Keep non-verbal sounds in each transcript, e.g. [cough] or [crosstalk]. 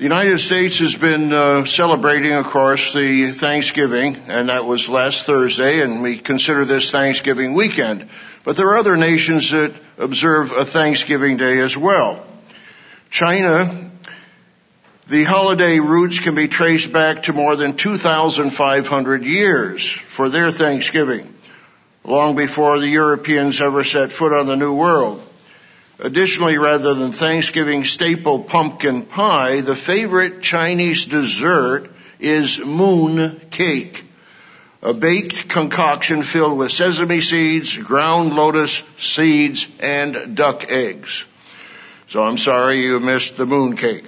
The United States has been uh, celebrating, of course, the Thanksgiving, and that was last Thursday, and we consider this Thanksgiving weekend. But there are other nations that observe a Thanksgiving Day as well. China, the holiday roots can be traced back to more than 2,500 years for their Thanksgiving, long before the Europeans ever set foot on the New World. Additionally, rather than Thanksgiving staple pumpkin pie, the favorite Chinese dessert is moon cake, a baked concoction filled with sesame seeds, ground lotus seeds, and duck eggs. So I'm sorry you missed the moon cake.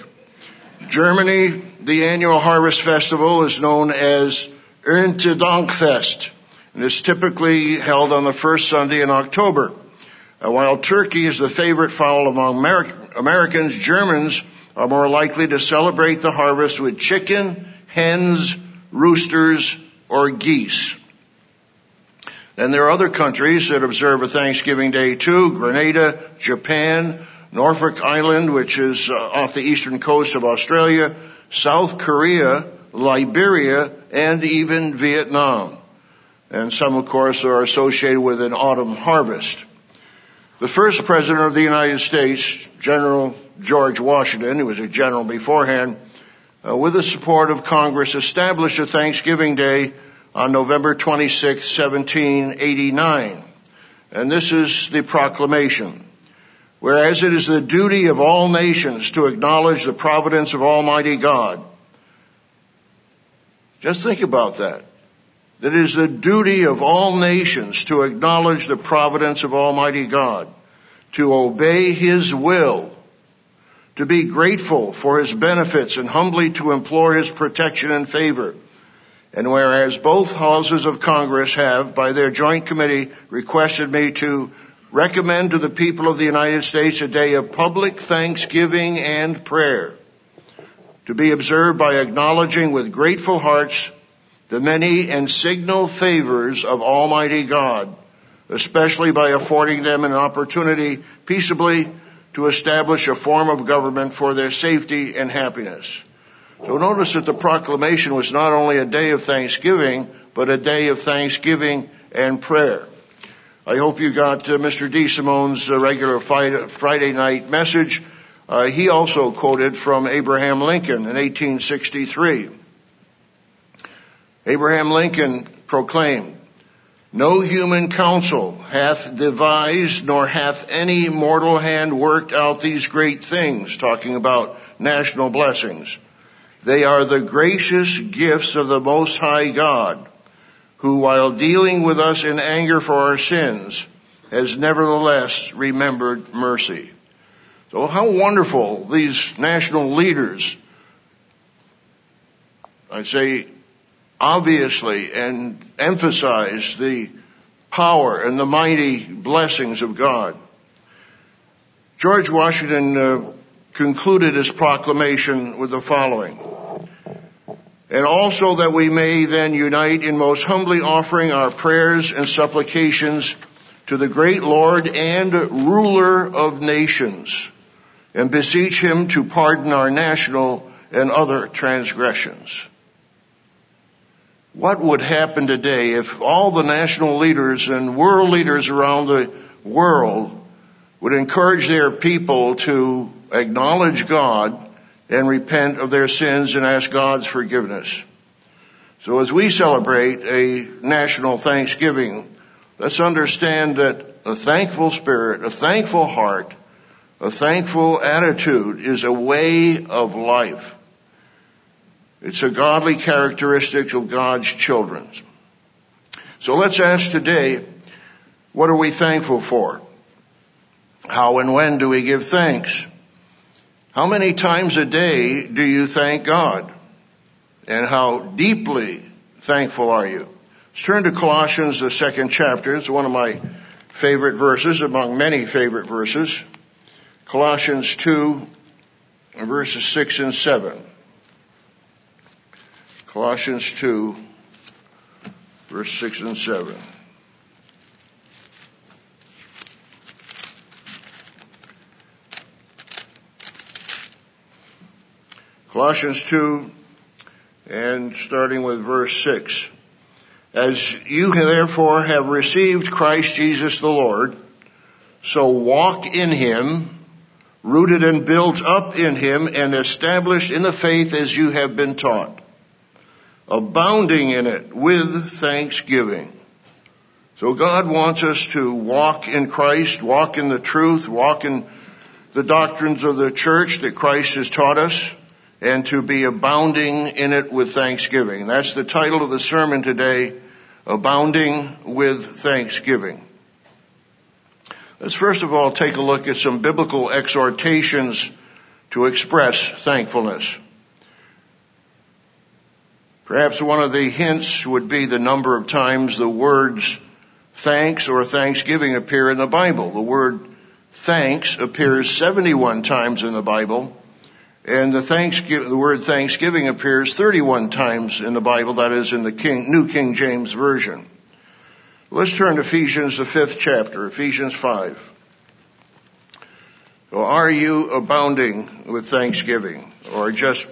Germany, the annual harvest festival is known as Erntedankfest and is typically held on the first Sunday in October. Uh, while turkey is the favorite fowl among Americans, Germans are more likely to celebrate the harvest with chicken, hens, roosters, or geese. Then there are other countries that observe a Thanksgiving Day too. Grenada, Japan, Norfolk Island, which is uh, off the eastern coast of Australia, South Korea, Liberia, and even Vietnam. And some, of course, are associated with an autumn harvest. The first president of the United States, General George Washington, who was a general beforehand, uh, with the support of Congress, established a Thanksgiving Day on November 26, 1789. And this is the proclamation. Whereas it is the duty of all nations to acknowledge the providence of Almighty God. Just think about that that it is the duty of all nations to acknowledge the providence of Almighty God, to obey His will, to be grateful for His benefits and humbly to implore His protection and favor. And whereas both houses of Congress have, by their joint committee, requested me to recommend to the people of the United States a day of public thanksgiving and prayer, to be observed by acknowledging with grateful hearts the many and signal favors of Almighty God, especially by affording them an opportunity peaceably to establish a form of government for their safety and happiness. So notice that the proclamation was not only a day of thanksgiving, but a day of thanksgiving and prayer. I hope you got uh, Mr. DeSimone's uh, regular Friday night message. Uh, he also quoted from Abraham Lincoln in 1863. Abraham Lincoln proclaimed, no human counsel hath devised nor hath any mortal hand worked out these great things, talking about national blessings. They are the gracious gifts of the Most High God, who while dealing with us in anger for our sins, has nevertheless remembered mercy. So how wonderful these national leaders, I say obviously and emphasize the power and the mighty blessings of God. George Washington uh, concluded his proclamation with the following. And also that we may then unite in most humbly offering our prayers and supplications to the great Lord and ruler of nations and beseech him to pardon our national and other transgressions. What would happen today if all the national leaders and world leaders around the world would encourage their people to acknowledge God and repent of their sins and ask God's forgiveness? So as we celebrate a national Thanksgiving, let's understand that a thankful spirit, a thankful heart, a thankful attitude is a way of life. It's a godly characteristic of God's children. So let's ask today, what are we thankful for? How and when do we give thanks? How many times a day do you thank God? And how deeply thankful are you? Let's turn to Colossians, the second chapter. It's one of my favorite verses among many favorite verses. Colossians 2, verses 6 and 7. Colossians 2, verse 6 and 7. Colossians 2 and starting with verse 6. As you therefore have received Christ Jesus the Lord, so walk in him, rooted and built up in him and established in the faith as you have been taught, abounding in it with thanksgiving. So God wants us to walk in Christ, walk in the truth, walk in the doctrines of the church that Christ has taught us, and to be abounding in it with thanksgiving. That's the title of the sermon today, Abounding with Thanksgiving. Let's first of all take a look at some biblical exhortations to express thankfulness. Perhaps one of the hints would be the number of times the words thanks or thanksgiving appear in the Bible. The word thanks appears 71 times in the Bible, and the, thanksgiving, the word thanksgiving appears 31 times in the Bible, that is in the King, New King James Version. Let's turn to Ephesians, the fifth chapter, Ephesians 5. So are you abounding with thanksgiving, or just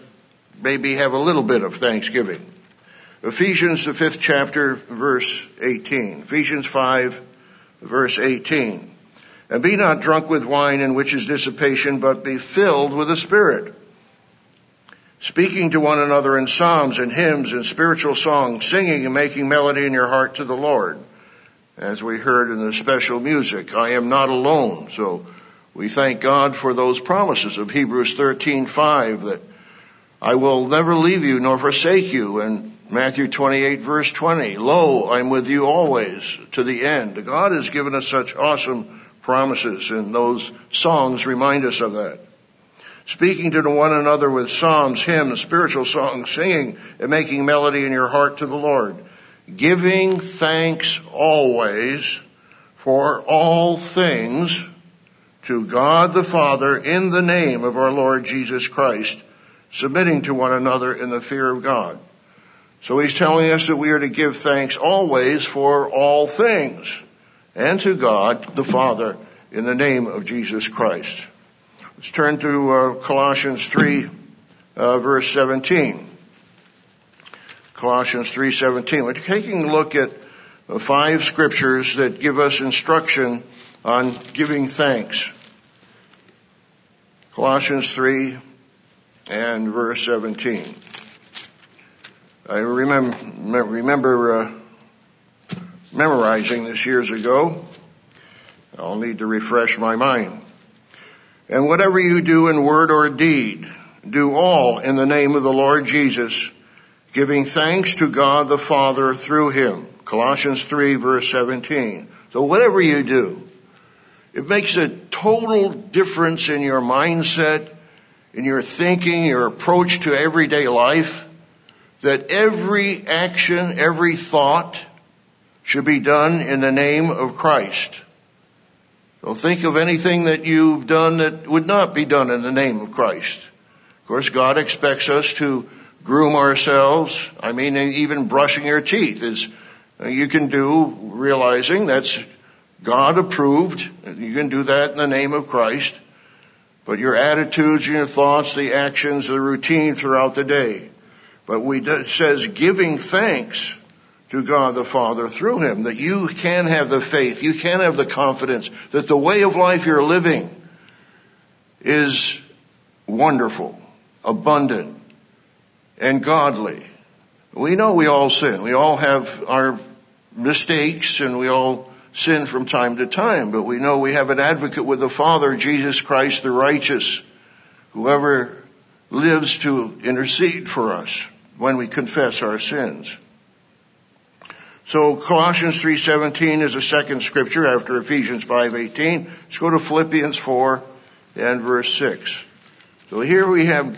maybe have a little bit of thanksgiving? Ephesians, the fifth chapter, verse 18. Ephesians 5, verse 18. And be not drunk with wine in which is dissipation, but be filled with the Spirit. Speaking to one another in psalms and hymns and spiritual songs, singing and making melody in your heart to the Lord. As we heard in the special music, I am not alone. So we thank God for those promises of Hebrews 13:5 that I will never leave you nor forsake you and Matthew 28 verse 20, Lo, I'm with you always to the end. God has given us such awesome promises and those songs remind us of that. Speaking to one another with psalms, hymns, spiritual songs, singing and making melody in your heart to the Lord. Giving thanks always for all things to God the Father in the name of our Lord Jesus Christ, submitting to one another in the fear of God. So he's telling us that we are to give thanks always for all things and to God the Father in the name of Jesus Christ. Let's turn to uh, Colossians 3 uh, verse 17. Colossians 3:17. We're taking a look at five scriptures that give us instruction on giving thanks. Colossians 3 and verse 17. I remember, remember uh, memorizing this years ago. I'll need to refresh my mind. And whatever you do in word or deed, do all in the name of the Lord Jesus, giving thanks to God the Father through him. Colossians 3 verse 17. So whatever you do, it makes a total difference in your mindset, in your thinking, your approach to everyday life that every action, every thought should be done in the name of Christ. Don't think of anything that you've done that would not be done in the name of Christ. Of course, God expects us to groom ourselves. I mean, even brushing your teeth is, you can do realizing that's God approved. You can do that in the name of Christ. But your attitudes, and your thoughts, the actions, the routine throughout the day but we says giving thanks to God the Father through Him, that you can have the faith, you can have the confidence that the way of life you're living is wonderful, abundant, and godly. We know we all sin. We all have our mistakes and we all sin from time to time, but we know we have an advocate with the Father, Jesus Christ the righteous, whoever lives to intercede for us when we confess our sins. So Colossians 3:17 is a second scripture after Ephesians 5:18. Let's go to Philippians 4 and verse 6. So here we have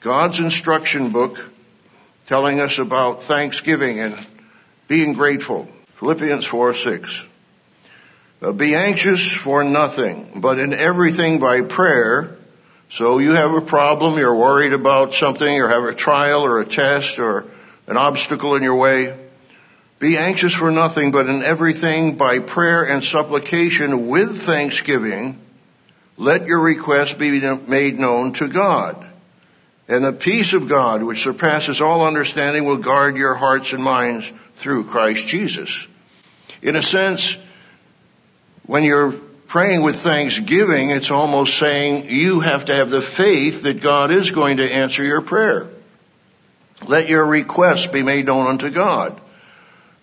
God's instruction book telling us about thanksgiving and being grateful. Philippians 4 6. Uh, be anxious for nothing, but in everything by prayer so you have a problem, you're worried about something, or have a trial or a test or an obstacle in your way. Be anxious for nothing, but in everything by prayer and supplication with thanksgiving, let your requests be made known to God. And the peace of God, which surpasses all understanding, will guard your hearts and minds through Christ Jesus. In a sense, when you're praying with thanksgiving, it's almost saying you have to have the faith that God is going to answer your prayer. Let your requests be made known unto God.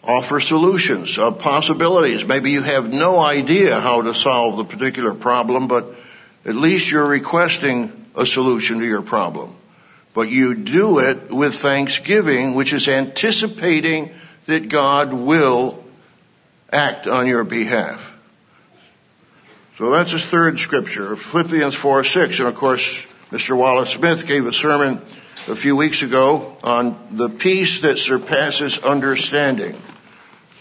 Offer solutions of possibilities. Maybe you have no idea how to solve the particular problem, but at least you're requesting a solution to your problem. But you do it with thanksgiving, which is anticipating that God will act on your behalf. So that's his third scripture, Philippians 4, 6. And of course, Mr. Wallace Smith gave a sermon a few weeks ago on the peace that surpasses understanding.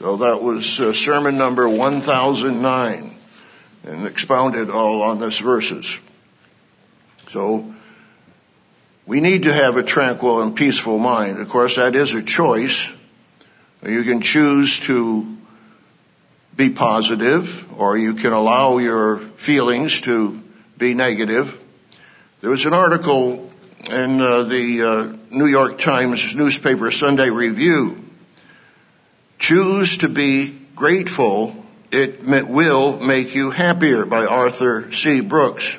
So that was uh, sermon number 1009 and expounded all on this verses. So we need to have a tranquil and peaceful mind. Of course, that is a choice. You can choose to be positive or you can allow your feelings to be negative. There was an article in uh, the uh, New York Times newspaper Sunday Review. Choose to be grateful. It will make you happier by Arthur C. Brooks.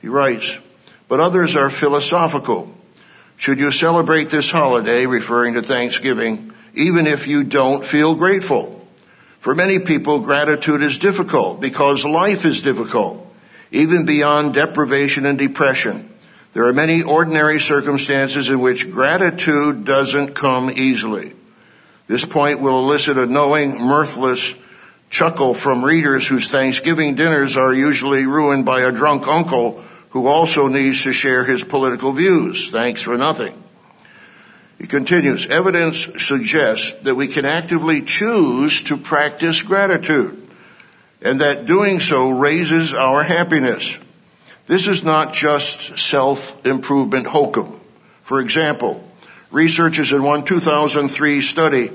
He writes, but others are philosophical. Should you celebrate this holiday, referring to Thanksgiving, even if you don't feel grateful? For many people, gratitude is difficult because life is difficult, even beyond deprivation and depression. There are many ordinary circumstances in which gratitude doesn't come easily. This point will elicit a knowing, mirthless chuckle from readers whose Thanksgiving dinners are usually ruined by a drunk uncle who also needs to share his political views. Thanks for nothing. He continues, evidence suggests that we can actively choose to practice gratitude and that doing so raises our happiness. This is not just self-improvement hokum. For example, researchers in one 2003 study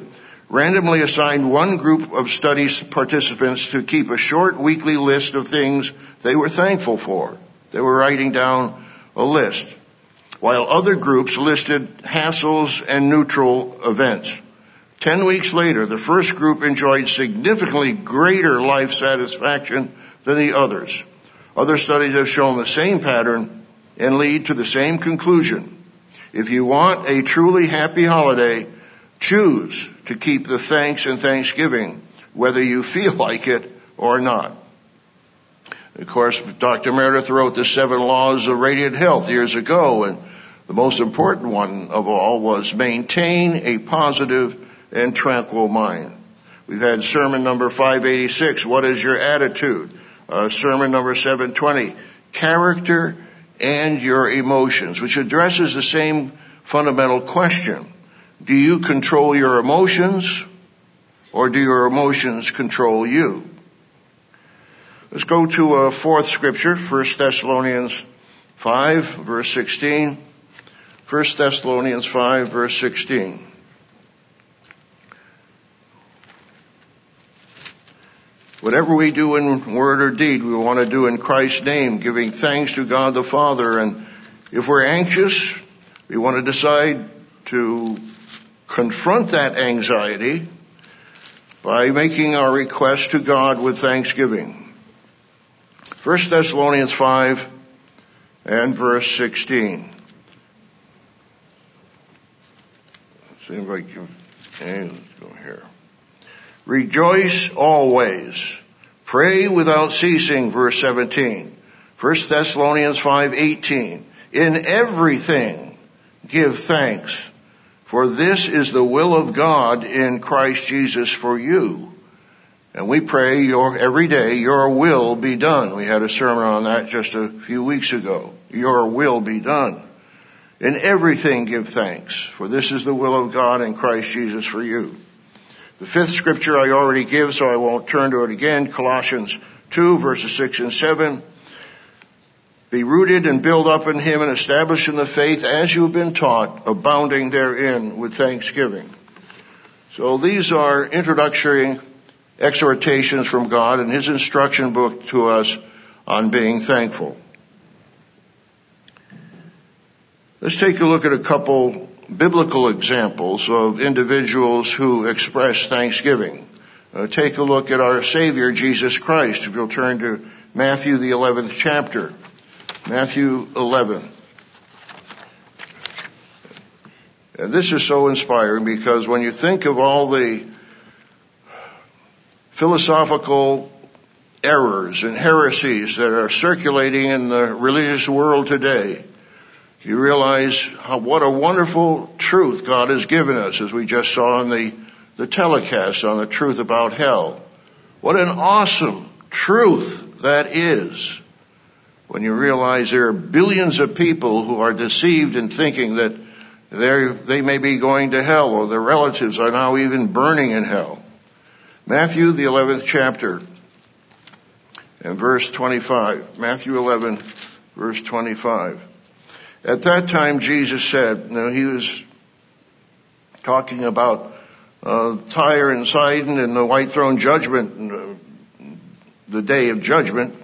randomly assigned one group of study participants to keep a short weekly list of things they were thankful for. They were writing down a list while other groups listed hassles and neutral events. Ten weeks later, the first group enjoyed significantly greater life satisfaction than the others. Other studies have shown the same pattern and lead to the same conclusion. If you want a truly happy holiday, choose to keep the thanks and thanksgiving, whether you feel [laughs] like it or not. Of course, Dr. Meredith wrote the seven laws of radiant health years ago, and the most important one of all was maintain a positive and tranquil mind. We've had sermon number 586, what is your attitude? Uh, sermon number 720, character and your emotions, which addresses the same fundamental question. Do you control your emotions or do your emotions control you? Let's go to a fourth scripture, 1 Thessalonians 5, verse 16. 1 Thessalonians 5, verse 16. Whatever we do in word or deed, we want to do in Christ's name, giving thanks to God the Father. And if we're anxious, we want to decide to confront that anxiety by making our request to God with thanksgiving. 1 Thessalonians 5 and verse 16. See if I can, okay, let's go here. Rejoice always. Pray without ceasing, verse 17. 1 Thessalonians 5:18. In everything give thanks, for this is the will of God in Christ Jesus for you. And we pray your, every day, your will be done. We had a sermon on that just a few weeks ago. Your will be done. In everything give thanks, for this is the will of God in Christ Jesus for you. The fifth scripture I already give, so I won't turn to it again. Colossians 2 verses 6 and 7. Be rooted and build up in Him and established in the faith as you have been taught, abounding therein with thanksgiving. So these are introductory exhortations from God and His instruction book to us on being thankful. Let's take a look at a couple biblical examples of individuals who express thanksgiving. Uh, take a look at our Savior, Jesus Christ, if you'll turn to Matthew, the 11th chapter. Matthew 11. And this is so inspiring because when you think of all the philosophical errors and heresies that are circulating in the religious world today, you realize how, what a wonderful truth God has given us, as we just saw in the, the telecast on the truth about hell. What an awesome truth that is when you realize there are billions of people who are deceived in thinking that they may be going to hell or their relatives are now even burning in hell. Matthew, the 11th chapter and verse 25. Matthew 11, verse 25. At that time, Jesus said, know, he was talking about uh, Tyre and Sidon and the white throne judgment, uh, the day of judgment.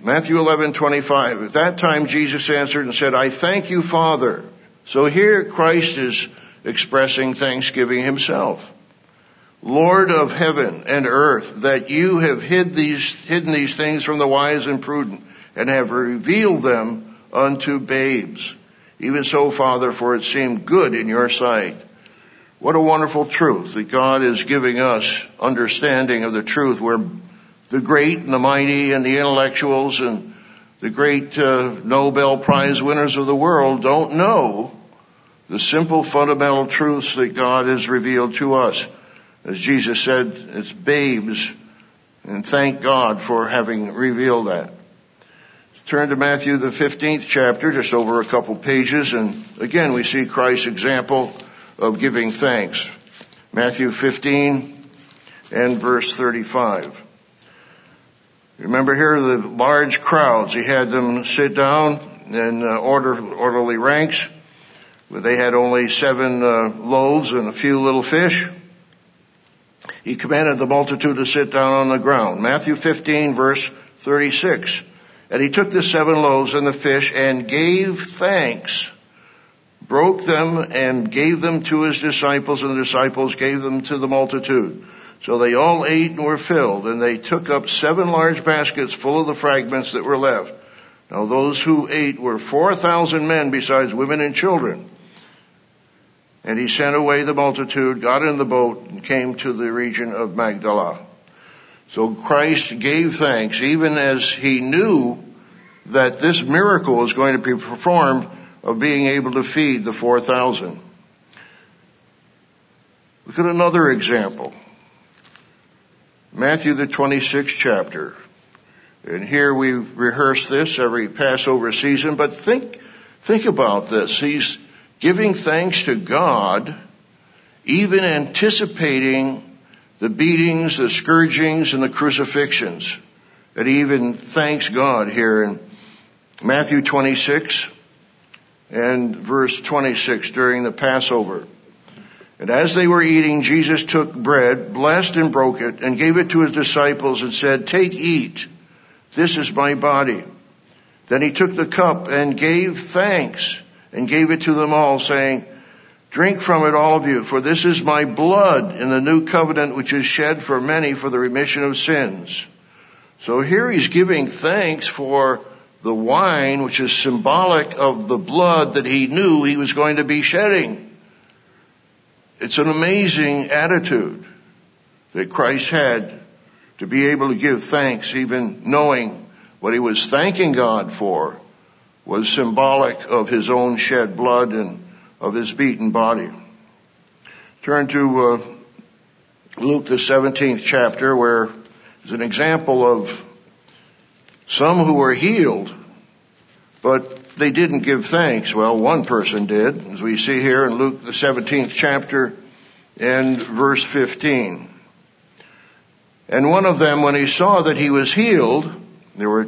Matthew 11:25. At that time, Jesus answered and said, "I thank you, Father." So here, Christ is expressing thanksgiving Himself. Lord of heaven and earth, that you have hid these, hidden these things from the wise and prudent, and have revealed them unto babes. Even so, Father, for it seemed good in your sight. What a wonderful truth that God is giving us understanding of the truth where the great and the mighty and the intellectuals and the great uh, Nobel Prize winners of the world don't know the simple fundamental truths that God has revealed to us. As Jesus said, it's babes and thank God for having revealed that. Turn to Matthew, the 15th chapter, just over a couple pages, and again we see Christ's example of giving thanks. Matthew 15 and verse 35. Remember here the large crowds. He had them sit down in uh, order, orderly ranks. They had only seven uh, loaves and a few little fish. He commanded the multitude to sit down on the ground. Matthew 15 verse 36. And he took the seven loaves and the fish and gave thanks, broke them and gave them to his disciples and the disciples gave them to the multitude. So they all ate and were filled and they took up seven large baskets full of the fragments that were left. Now those who ate were 4,000 men besides women and children. And he sent away the multitude, got in the boat, and came to the region of Magdala. So Christ gave thanks even as he knew that this miracle was going to be performed of being able to feed the 4,000. Look at another example. Matthew the 26th chapter. And here we rehearse this every Passover season, but think, think about this. He's giving thanks to God, even anticipating the beatings, the scourgings, and the crucifixions. That he even thanks God here in Matthew 26 and verse 26 during the Passover. And as they were eating, Jesus took bread, blessed and broke it, and gave it to his disciples and said, Take, eat. This is my body. Then he took the cup and gave thanks and gave it to them all, saying, Drink from it, all of you, for this is my blood in the new covenant which is shed for many for the remission of sins. So here he's giving thanks for the wine, which is symbolic of the blood that he knew he was going to be shedding. It's an amazing attitude that Christ had to be able to give thanks, even knowing what he was thanking God for was symbolic of his own shed blood and of his beaten body. Turn to uh, Luke the 17th chapter where is an example of some who were healed, but they didn't give thanks. Well, one person did, as we see here in Luke the 17th chapter and verse 15. And one of them, when he saw that he was healed, they were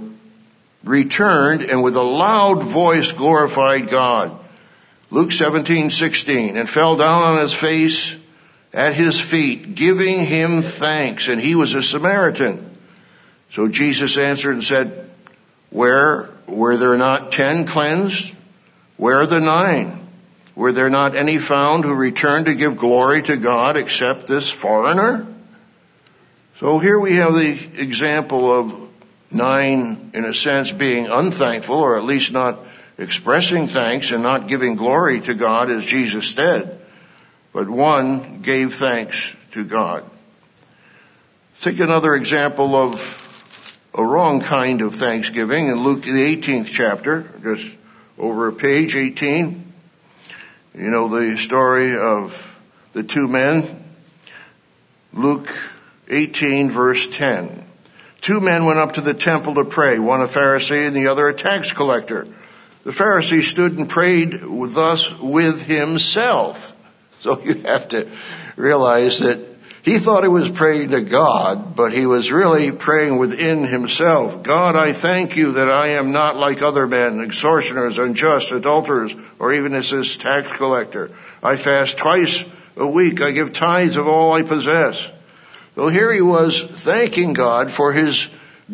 returned and with a loud voice glorified God Luke 17:16 and fell down on his face at his feet, giving him thanks, and he was a Samaritan. So Jesus answered and said, where were there not ten cleansed? Where are the nine? Were there not any found who returned to give glory to God except this foreigner? So here we have the example of nine, in a sense, being unthankful, or at least not expressing thanks and not giving glory to God as Jesus did. But one gave thanks to God. Take another example of a wrong kind of thanksgiving in Luke, the 18th chapter, just over a page 18. You know the story of the two men. Luke 18 verse 10. Two men went up to the temple to pray, one a Pharisee and the other a tax collector. The Pharisee stood and prayed thus with himself. [laughs] So you have to realize that he thought he was praying to God, but he was really praying within himself. God, I thank you that I am not like other men, extortioners, unjust, adulterers, or even as this tax collector. I fast twice a week. I give tithes of all I possess. So here he was thanking God for his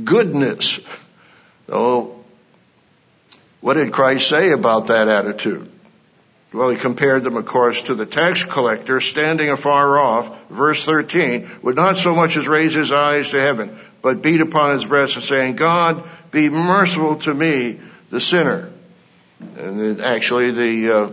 goodness. So what did Christ say about that attitude? Well, he compared them, of course, to the tax collector standing afar off, verse 13, would not so much as raise his eyes to heaven, but beat upon his breast and saying, God, be merciful to me, the sinner. And actually the uh,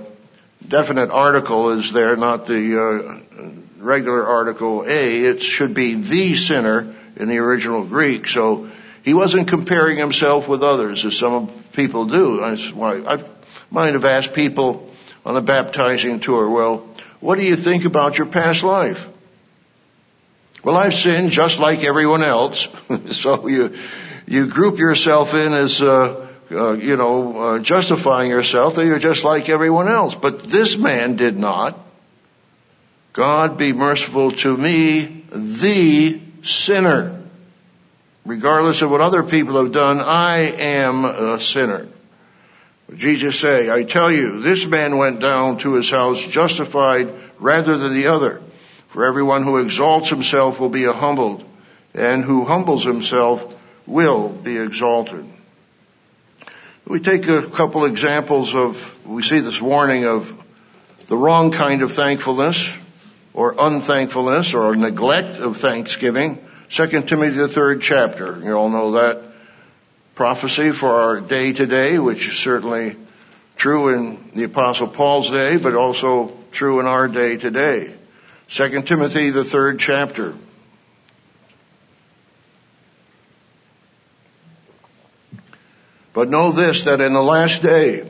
definite article is there, not the uh, regular article A. It should be the sinner in the original Greek. So he wasn't comparing himself with others as some people do. I might have asked people on a baptizing tour, well, what do you think about your past life? Well, I've sinned just like everyone else. [laughs] so you, you group yourself in as, uh, uh, you know, uh, justifying yourself that you're just like everyone else. But this man did not. God be merciful to me, the sinner. Regardless of what other people have done, I am a sinner. Jesus say, I tell you, this man went down to his house justified rather than the other. For everyone who exalts himself will be humbled, and who humbles himself will be exalted. We take a couple examples of, we see this warning of the wrong kind of thankfulness or unthankfulness or neglect of thanksgiving. Second Timothy the third chapter. You all know that prophecy for our day today, which is certainly true in the apostle Paul's day, but also true in our day today. Second Timothy the third chapter. But know this, that in the last day,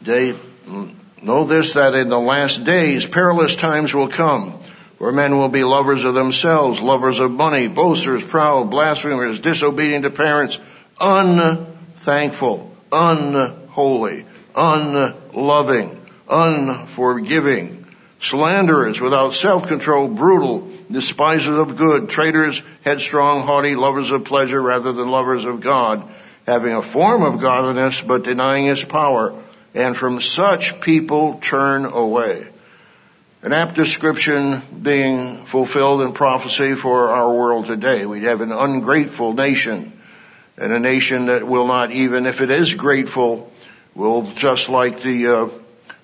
day hmm, Know this that in the last days perilous times will come, where men will be lovers of themselves, lovers of money, boasters, proud, blasphemers, disobedient to parents, unthankful, unholy, unloving, unforgiving, slanderers, without self-control, brutal, despisers of good, traitors, headstrong, haughty, lovers of pleasure rather than lovers of God, having a form of godliness but denying its power and from such people turn away. An apt description being fulfilled in prophecy for our world today. We have an ungrateful nation and a nation that will not even, if it is grateful, will just like the, uh,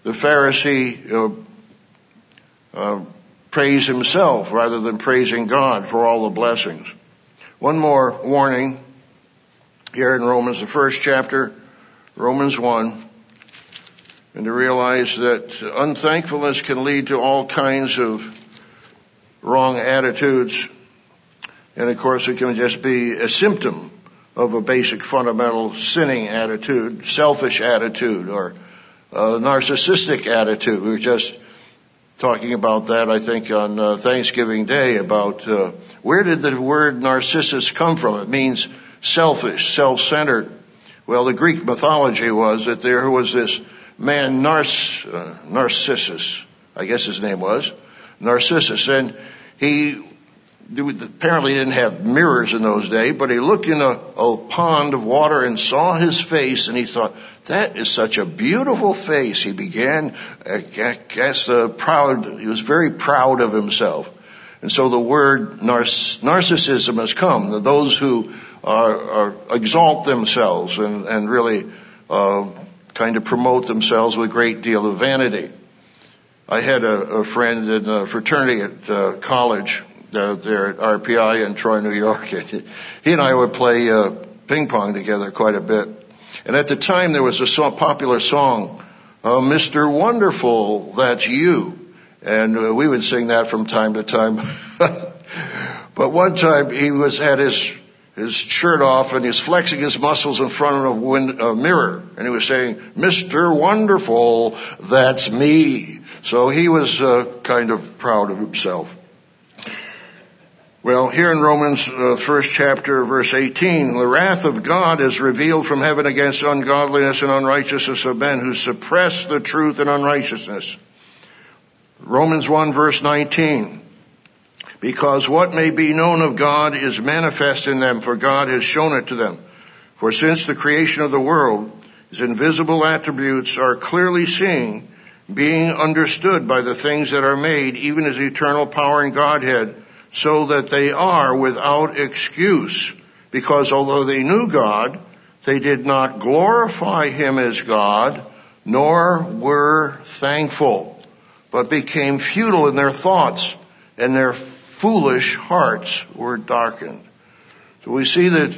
the Pharisee, uh, uh, praise himself rather than praising God for all the blessings. One more warning here in Romans, the first chapter, Romans 1 and to realize that unthankfulness can lead to all kinds of wrong attitudes. And of course it can just be a symptom of a basic fundamental sinning attitude, selfish attitude, or a narcissistic attitude. We were just talking about that, I think, on uh, Thanksgiving Day about uh, where did the word narcissus come from? It means selfish, self-centered. Well, the Greek mythology was that there was this man Nars, uh, Narcissus, I guess his name was, Narcissus, and he apparently didn't have mirrors in those days, but he looked in a, a pond of water and saw his face and he thought, that is such a beautiful face. He began, I guess, uh, proud, he was very proud of himself. And so the word narcissism has come. Those who are, are exalt themselves and, and really uh, kind of promote themselves with a great deal of vanity. I had a, a friend in a fraternity at uh, college uh, there at RPI in Troy, New York. [laughs] He and I would play uh, ping pong together quite a bit. And at the time, there was a song, popular song, uh, "Mr. Wonderful, That's You," and uh, we would sing that from time to time. [laughs] but one time, he was had his his shirt off and he's flexing his muscles in front of a, wind, a mirror, and he was saying, "Mr. Wonderful, that's me." So he was uh, kind of proud of himself. Well, here in Romans uh, first chapter, verse 18, the wrath of God is revealed from heaven against ungodliness and unrighteousness of men who suppress the truth in unrighteousness. Romans 1 verse 19, because what may be known of God is manifest in them, for God has shown it to them. For since the creation of the world, his invisible attributes are clearly seen, being understood by the things that are made, even his eternal power and Godhead, so that they are without excuse, because although they knew God, they did not glorify Him as God, nor were thankful, but became futile in their thoughts, and their foolish hearts were darkened. So we see that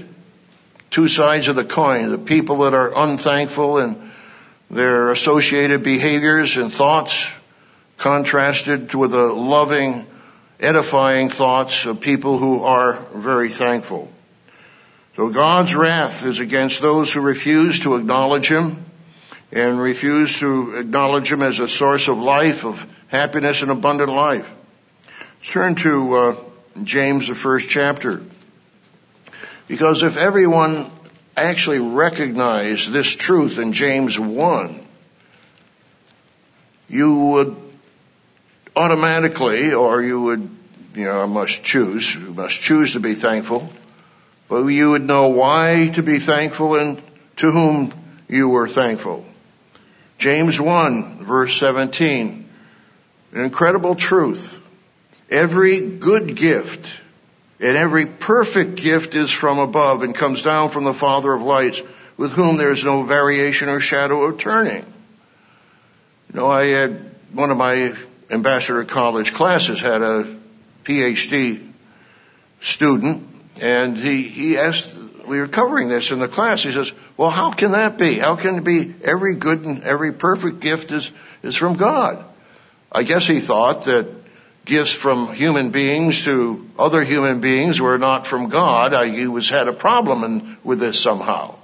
two sides of the coin, the people that are unthankful and their associated behaviors and thoughts contrasted with the loving, edifying thoughts of people who are very thankful. So God's wrath is against those who refuse to acknowledge Him and refuse to acknowledge Him as a source of life, of happiness and abundant life. Turn to uh, James, the first chapter. Because if everyone actually recognized this truth in James 1, you would automatically, or you would, you know, I must choose, you must choose to be thankful, but you would know why to be thankful and to whom you were thankful. James 1 verse 17, an incredible truth. Every good gift and every perfect gift is from above and comes down from the Father of lights with whom there is no variation or shadow of turning. You know, I had one of my ambassador college classes had a PhD student and he, he asked, we were covering this in the class. He says, well, how can that be? How can it be every good and every perfect gift is, is from God? I guess he thought that gifts from human beings to other human beings were not from God. I, was had a problem in, with this somehow.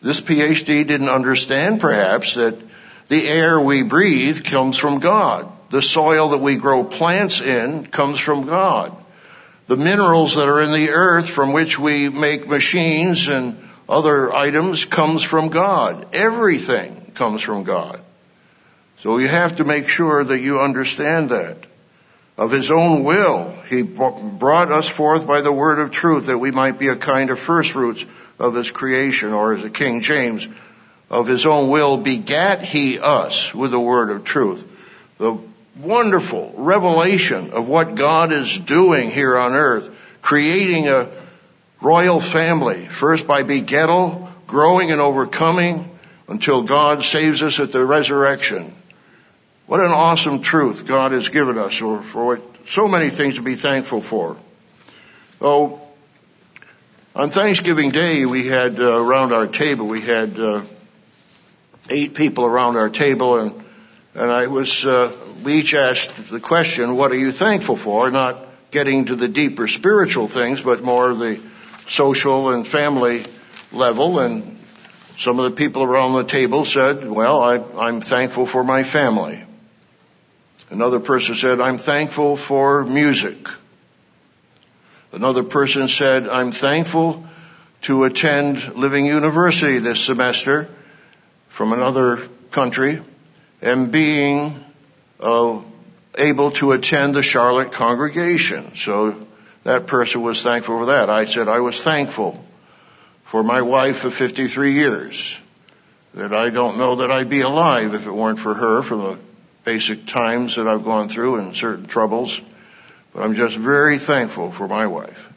This PhD didn't understand perhaps that the air we breathe comes from God. The soil that we grow plants in comes from God. The minerals that are in the earth from which we make machines and other items comes from God. Everything comes from God. So you have to make sure that you understand that. Of his own will, he brought us forth by the word of truth that we might be a kind of first fruits of his creation, or as the King James, of his own will begat he us with the word of truth. The wonderful revelation of what God is doing here on earth, creating a royal family, first by begettal, growing and overcoming until God saves us at the resurrection. What an awesome truth God has given us or for so many things to be thankful for. Oh, on Thanksgiving Day, we had uh, around our table, we had uh, eight people around our table and and I was uh, we each asked the question, what are you thankful for? Not getting to the deeper spiritual things, but more the social and family level. And some of the people around the table said, well, I, I'm thankful for my family. Another person said, I'm thankful for music. Another person said, I'm thankful to attend Living University this semester from another country and being uh, able to attend the Charlotte congregation. So that person was thankful for that. I said I was thankful for my wife of 53 years. That I don't know that I'd be alive if it weren't for her, for the basic times that I've gone through and certain troubles. But I'm just very thankful for my wife.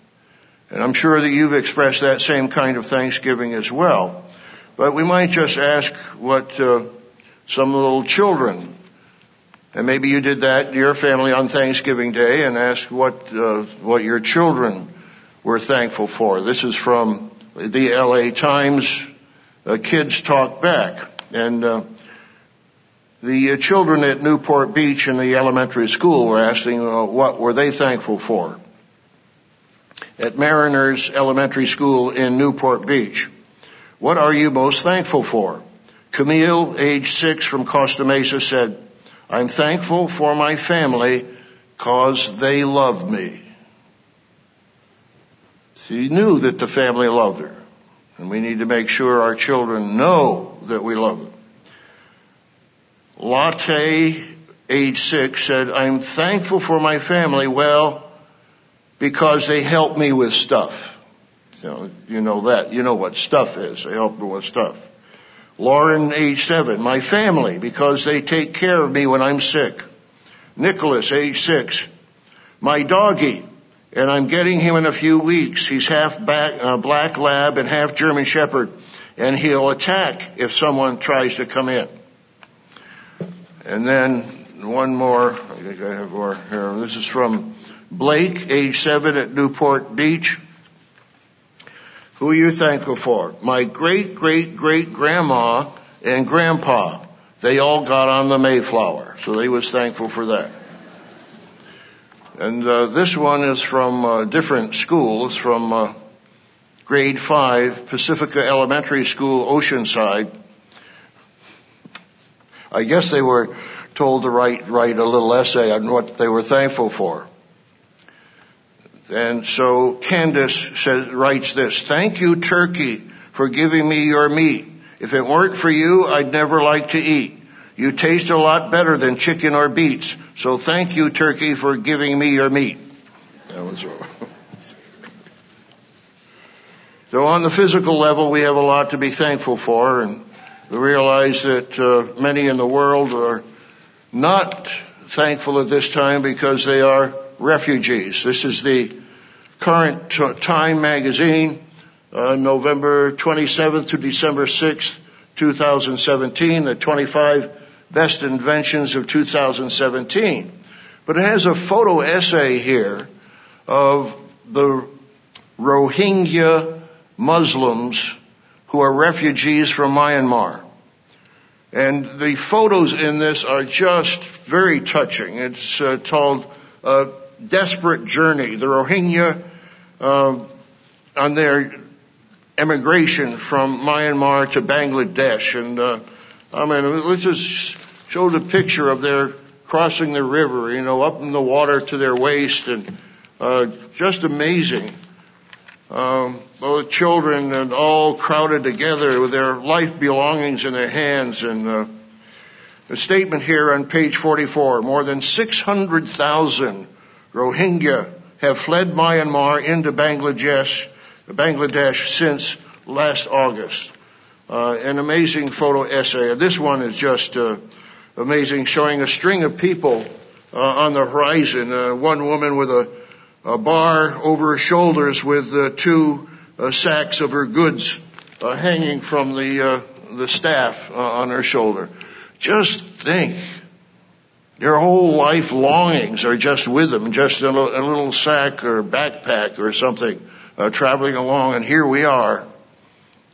And I'm sure that you've expressed that same kind of thanksgiving as well. But we might just ask what uh, some little children, and maybe you did that your family on Thanksgiving Day, and ask what uh, what your children were thankful for. This is from the L.A. Times. Uh, kids talk back, and uh, the uh, children at Newport Beach in the elementary school were asking uh, what were they thankful for. At Mariners Elementary School in Newport Beach, what are you most thankful for? Camille, age six from Costa Mesa said, I'm thankful for my family cause they love me. She knew that the family loved her. And we need to make sure our children know that we love them. Latte, age six, said, I'm thankful for my family. Well, because they help me with stuff. You know, you know that. You know what stuff is. They help me with stuff. Lauren, age seven, my family, because they take care of me when I'm sick. Nicholas, age six, my doggy, and I'm getting him in a few weeks. He's half back, uh, black lab and half German shepherd, and he'll attack if someone tries to come in. And then one more, I think I have more here. This is from Blake, age seven at Newport Beach. Who are you thankful for? My great great great grandma and grandpa. They all got on the Mayflower, so they was thankful for that. And uh, this one is from a different school. It's from uh, grade five, Pacifica Elementary School, Oceanside. I guess they were told to write a little essay on what they were thankful for. And so Candace writes this, thank you Turkey for giving me your meat. If it weren't for you, I'd never like to eat. You taste a lot better than chicken or beets. So thank you Turkey for giving me your meat. That was [laughs] So on the physical level, we have a lot to be thankful for and we realize that uh, many in the world are not thankful at this time because they are refugees. This is the current Time magazine, uh, November 27th to December 6th, 2017, the 25 best inventions of 2017. But it has a photo essay here of the Rohingya Muslims who are refugees from Myanmar. And the photos in this are just very touching. It's uh, called Desperate Journey. The Rohingya uh, on their emigration from Myanmar to Bangladesh. And uh, I mean, let's just show the picture of their crossing the river, you know, up in the water to their waist, and uh, just amazing. Um, the children and all crowded together with their life belongings in their hands, and uh, a statement here on page 44: more than 600,000 Rohingya have fled Myanmar into Bangladesh, Bangladesh since last August. Uh, an amazing photo essay. This one is just uh, amazing, showing a string of people uh, on the horizon. Uh, one woman with a, a, bar over her shoulders with uh, two uh, sacks of her goods hanging from the the staff on her shoulder. Just think their whole life longings are just with them, just a, little sack or backpack or something, uh, traveling along. And here we are,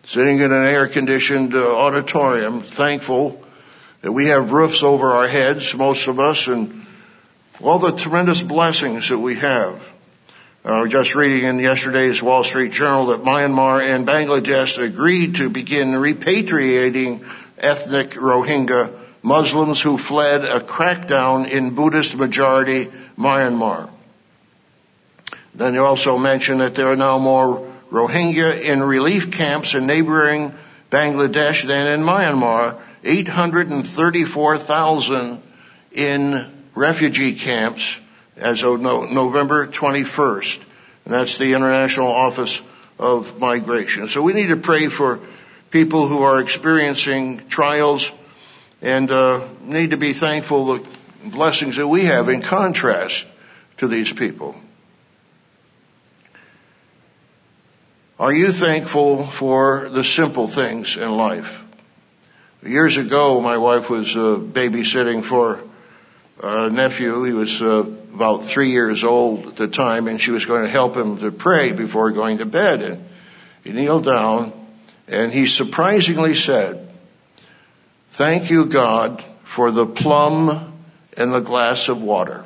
sitting in an air-conditioned uh, auditorium, thankful that we have roofs over our heads, most of us, and all the tremendous blessings that we have. I was just reading in yesterday's Wall Street Journal that Myanmar and Bangladesh agreed to begin repatriating ethnic Rohingya Muslims who fled a crackdown in Buddhist majority Myanmar. Then you also mentioned that there are now more Rohingya in relief camps in neighboring Bangladesh than in Myanmar. 834,000 in refugee camps as of November 21st. And that's the International Office of Migration. So we need to pray for people who are experiencing trials and uh, need to be thankful the blessings that we have in contrast to these people. Are you thankful for the simple things in life? Years ago, my wife was uh, babysitting for nephew. He was uh, about three years old at the time, and she was going to help him to pray before going to bed. And he kneeled down, and he surprisingly said, Thank you, God, for the plum and the glass of water.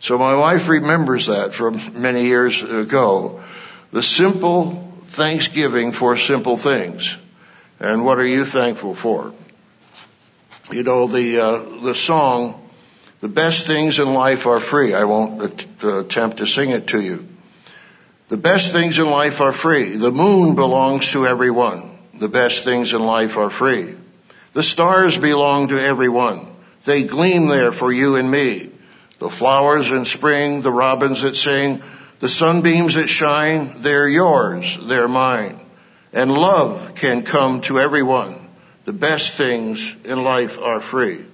So my wife remembers that from many years ago. The simple thanksgiving for simple things. And what are you thankful for? You know, the, uh, the song, the best things in life are free. I won't uh, uh, attempt to sing it to you. The best things in life are free. The moon belongs to everyone. The best things in life are free. The stars belong to everyone. They gleam there for you and me. The flowers in spring, the robins that sing, the sunbeams that shine, they're yours, they're mine. And love can come to everyone. The best things in life are free.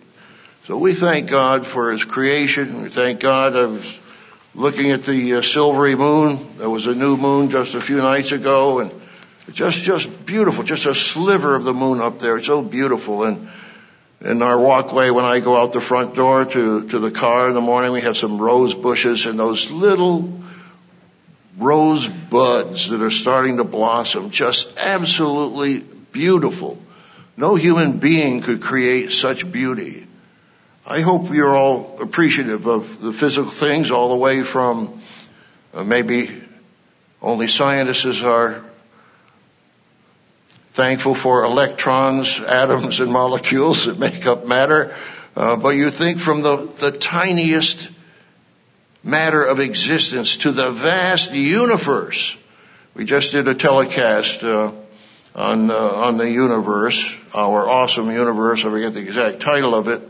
So we thank God for His creation. We thank God. I was looking at the uh, silvery moon. There was a new moon just a few nights ago and just, just beautiful. Just a sliver of the moon up there. It's so beautiful. And in our walkway when I go out the front door to, to the car in the morning, we have some rose bushes and those little rose buds that are starting to blossom. Just absolutely beautiful. No human being could create such beauty. I hope you're all appreciative of the physical things all the way from uh, maybe only scientists are thankful for electrons, atoms, and molecules that make up matter. Uh, but you think from the, the tiniest matter of existence to the vast universe. We just did a telecast uh, on uh, on the universe, our awesome universe. I forget the exact title of it,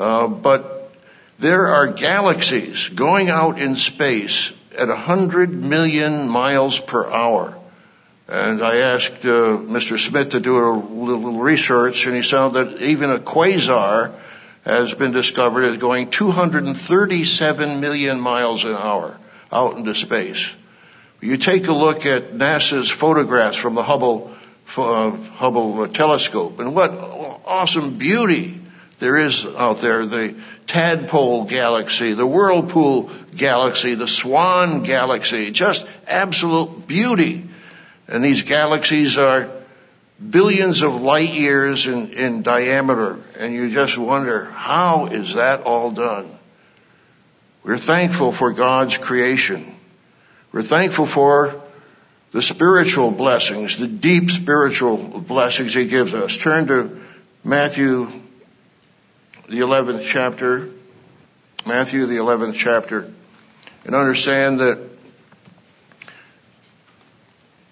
but there are galaxies going out in space at hundred million miles per hour. And I asked uh, Mr. Smith to do a little research, and he found that even a quasar has been discovered as going 237 million miles an hour out into space. You take a look at NASA's photographs from the Hubble, uh, Hubble telescope and what awesome beauty there is out there. The Tadpole galaxy, the Whirlpool galaxy, the Swan galaxy, just absolute beauty. And these galaxies are billions of light years in, in diameter, and you just wonder, how is that all done? We're thankful for God's creation. We're thankful for the spiritual blessings, the deep spiritual blessings He gives us. Turn to Matthew, the 11th chapter, Matthew, the 11th chapter, and understand that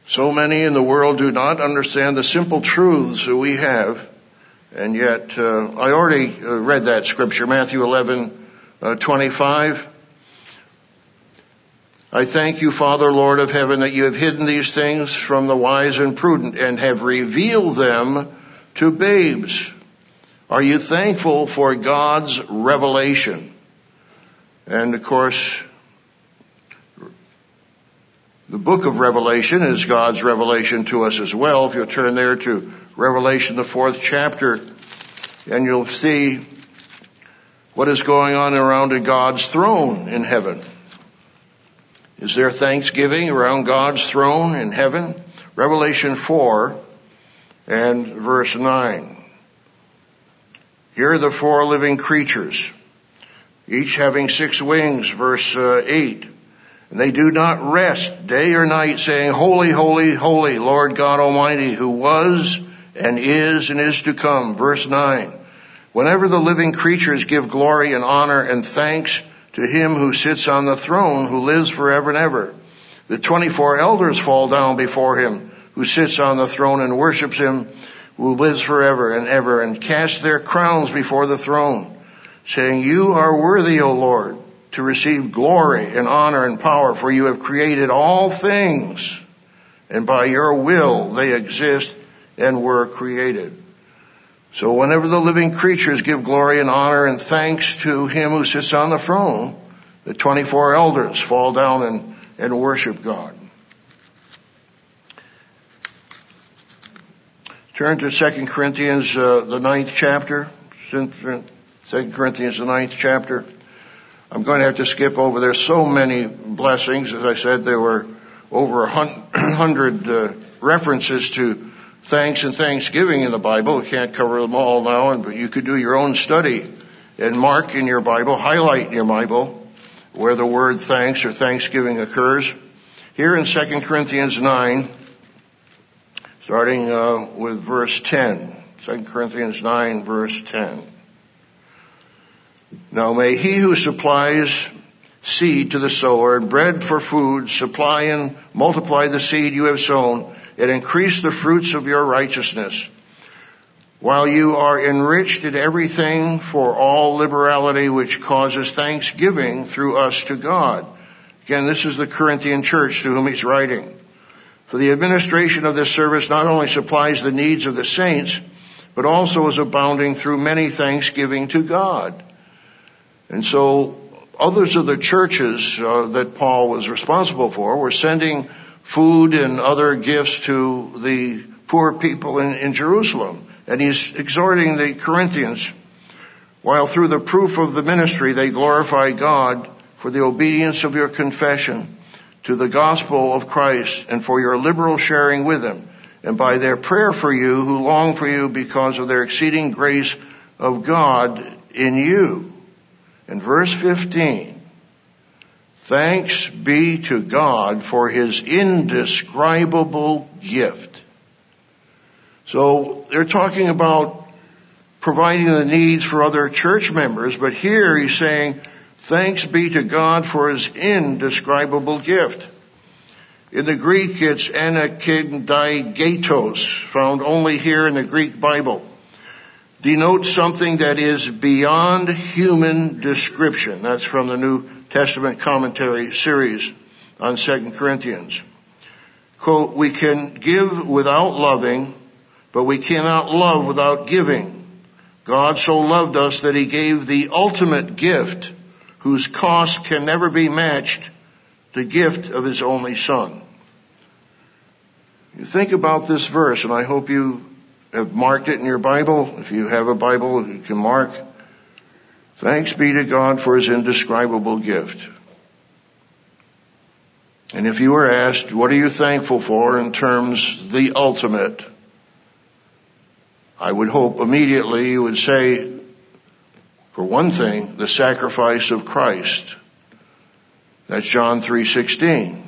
so many in the world do not understand the simple truths that we have, and yet uh, I already uh, read that scripture, Matthew 11, uh, 25. I thank you, Father, Lord of heaven, that you have hidden these things from the wise and prudent and have revealed them to babes. Are you thankful for God's revelation? And of course, the book of Revelation is God's revelation to us as well. If you'll turn there to Revelation, the fourth chapter, and you'll see what is going on around God's throne in heaven. Is there thanksgiving around God's throne in heaven? Revelation 4 and verse 9. Here are the four living creatures, each having six wings, verse uh, 8. And they do not rest day or night saying, Holy, holy, holy, Lord God Almighty, who was and is and is to come. Verse 9. Whenever the living creatures give glory and honor and thanks to him who sits on the throne, who lives forever and ever. The 24 elders fall down before him who sits on the throne and worships him who lives forever and ever and cast their crowns before the throne saying, you are worthy, O Lord, to receive glory and honor and power, for you have created all things, and by your will they exist and were created. So whenever the living creatures give glory and honor and thanks to him who sits on the throne, the 24 elders fall down and, and worship God. Turn to 2 Corinthians, uh, the ninth chapter. 2 Corinthians, the ninth chapter. I'm going to have to skip over. There's so many blessings. As I said, there were over a [clears throat] hundred uh, references to thanks and thanksgiving in the Bible. We can't cover them all now, but you could do your own study and mark in your Bible, highlight in your Bible where the word thanks or thanksgiving occurs. Here in 2 Corinthians 9, starting uh, with verse 10. 2 Corinthians 9 verse 10. Now may he who supplies seed to the sower and bread for food supply and multiply the seed you have sown and increase the fruits of your righteousness while you are enriched in everything for all liberality which causes thanksgiving through us to God. Again, this is the Corinthian church to whom he's writing. For the administration of this service not only supplies the needs of the saints, but also is abounding through many thanksgiving to God. And so others of the churches uh, that Paul was responsible for were sending food and other gifts to the poor people in, in Jerusalem. And he's exhorting the Corinthians, while through the proof of the ministry they glorify God for the obedience of your confession to the gospel of Christ and for your liberal sharing with him and by their prayer for you who long for you because of their exceeding grace of God in you. In verse 15, thanks be to God for his indescribable gift. So they're talking about providing the needs for other church members, but here he's saying, Thanks be to God for his indescribable gift. In the Greek, it's anakindigatos, found only here in the Greek Bible. Denotes something that is beyond human description. That's from the New Testament commentary series on 2 Corinthians. Quote, we can give without loving, but we cannot love without giving. God so loved us that he gave the ultimate gift whose cost can never be matched, the gift of his only son. You think about this verse, and I hope you have marked it in your Bible. If you have a Bible, you can mark. Thanks be to God for his indescribable gift. And if you were asked, what are you thankful for in terms the ultimate? I would hope immediately you would say, for one thing, the sacrifice of Christ. That's John 3:16.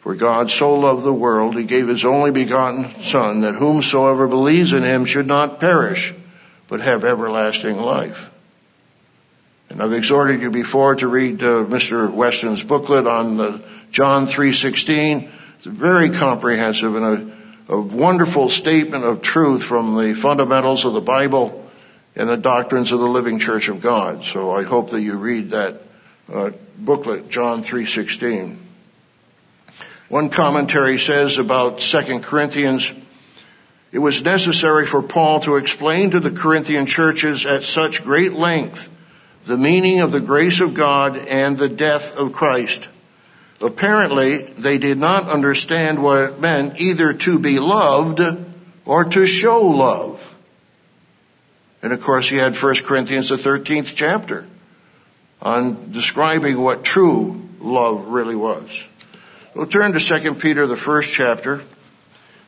For God so loved the world, he gave his only begotten son that whomsoever believes in him should not perish, but have everlasting life. And I've exhorted you before to read uh, Mr. Weston's booklet on uh, John 3:16. It's very comprehensive and a, a wonderful statement of truth from the fundamentals of the Bible and the doctrines of the living church of God. So I hope that you read that uh, booklet, John 3:16. One commentary says about 2 Corinthians, it was necessary for Paul to explain to the Corinthian churches at such great length the meaning of the grace of God and the death of Christ. Apparently, they did not understand what it meant either to be loved or to show love. And of course, he had 1 Corinthians, the 13th chapter, on describing what true love really was. We'll turn to 2 Peter, the first chapter,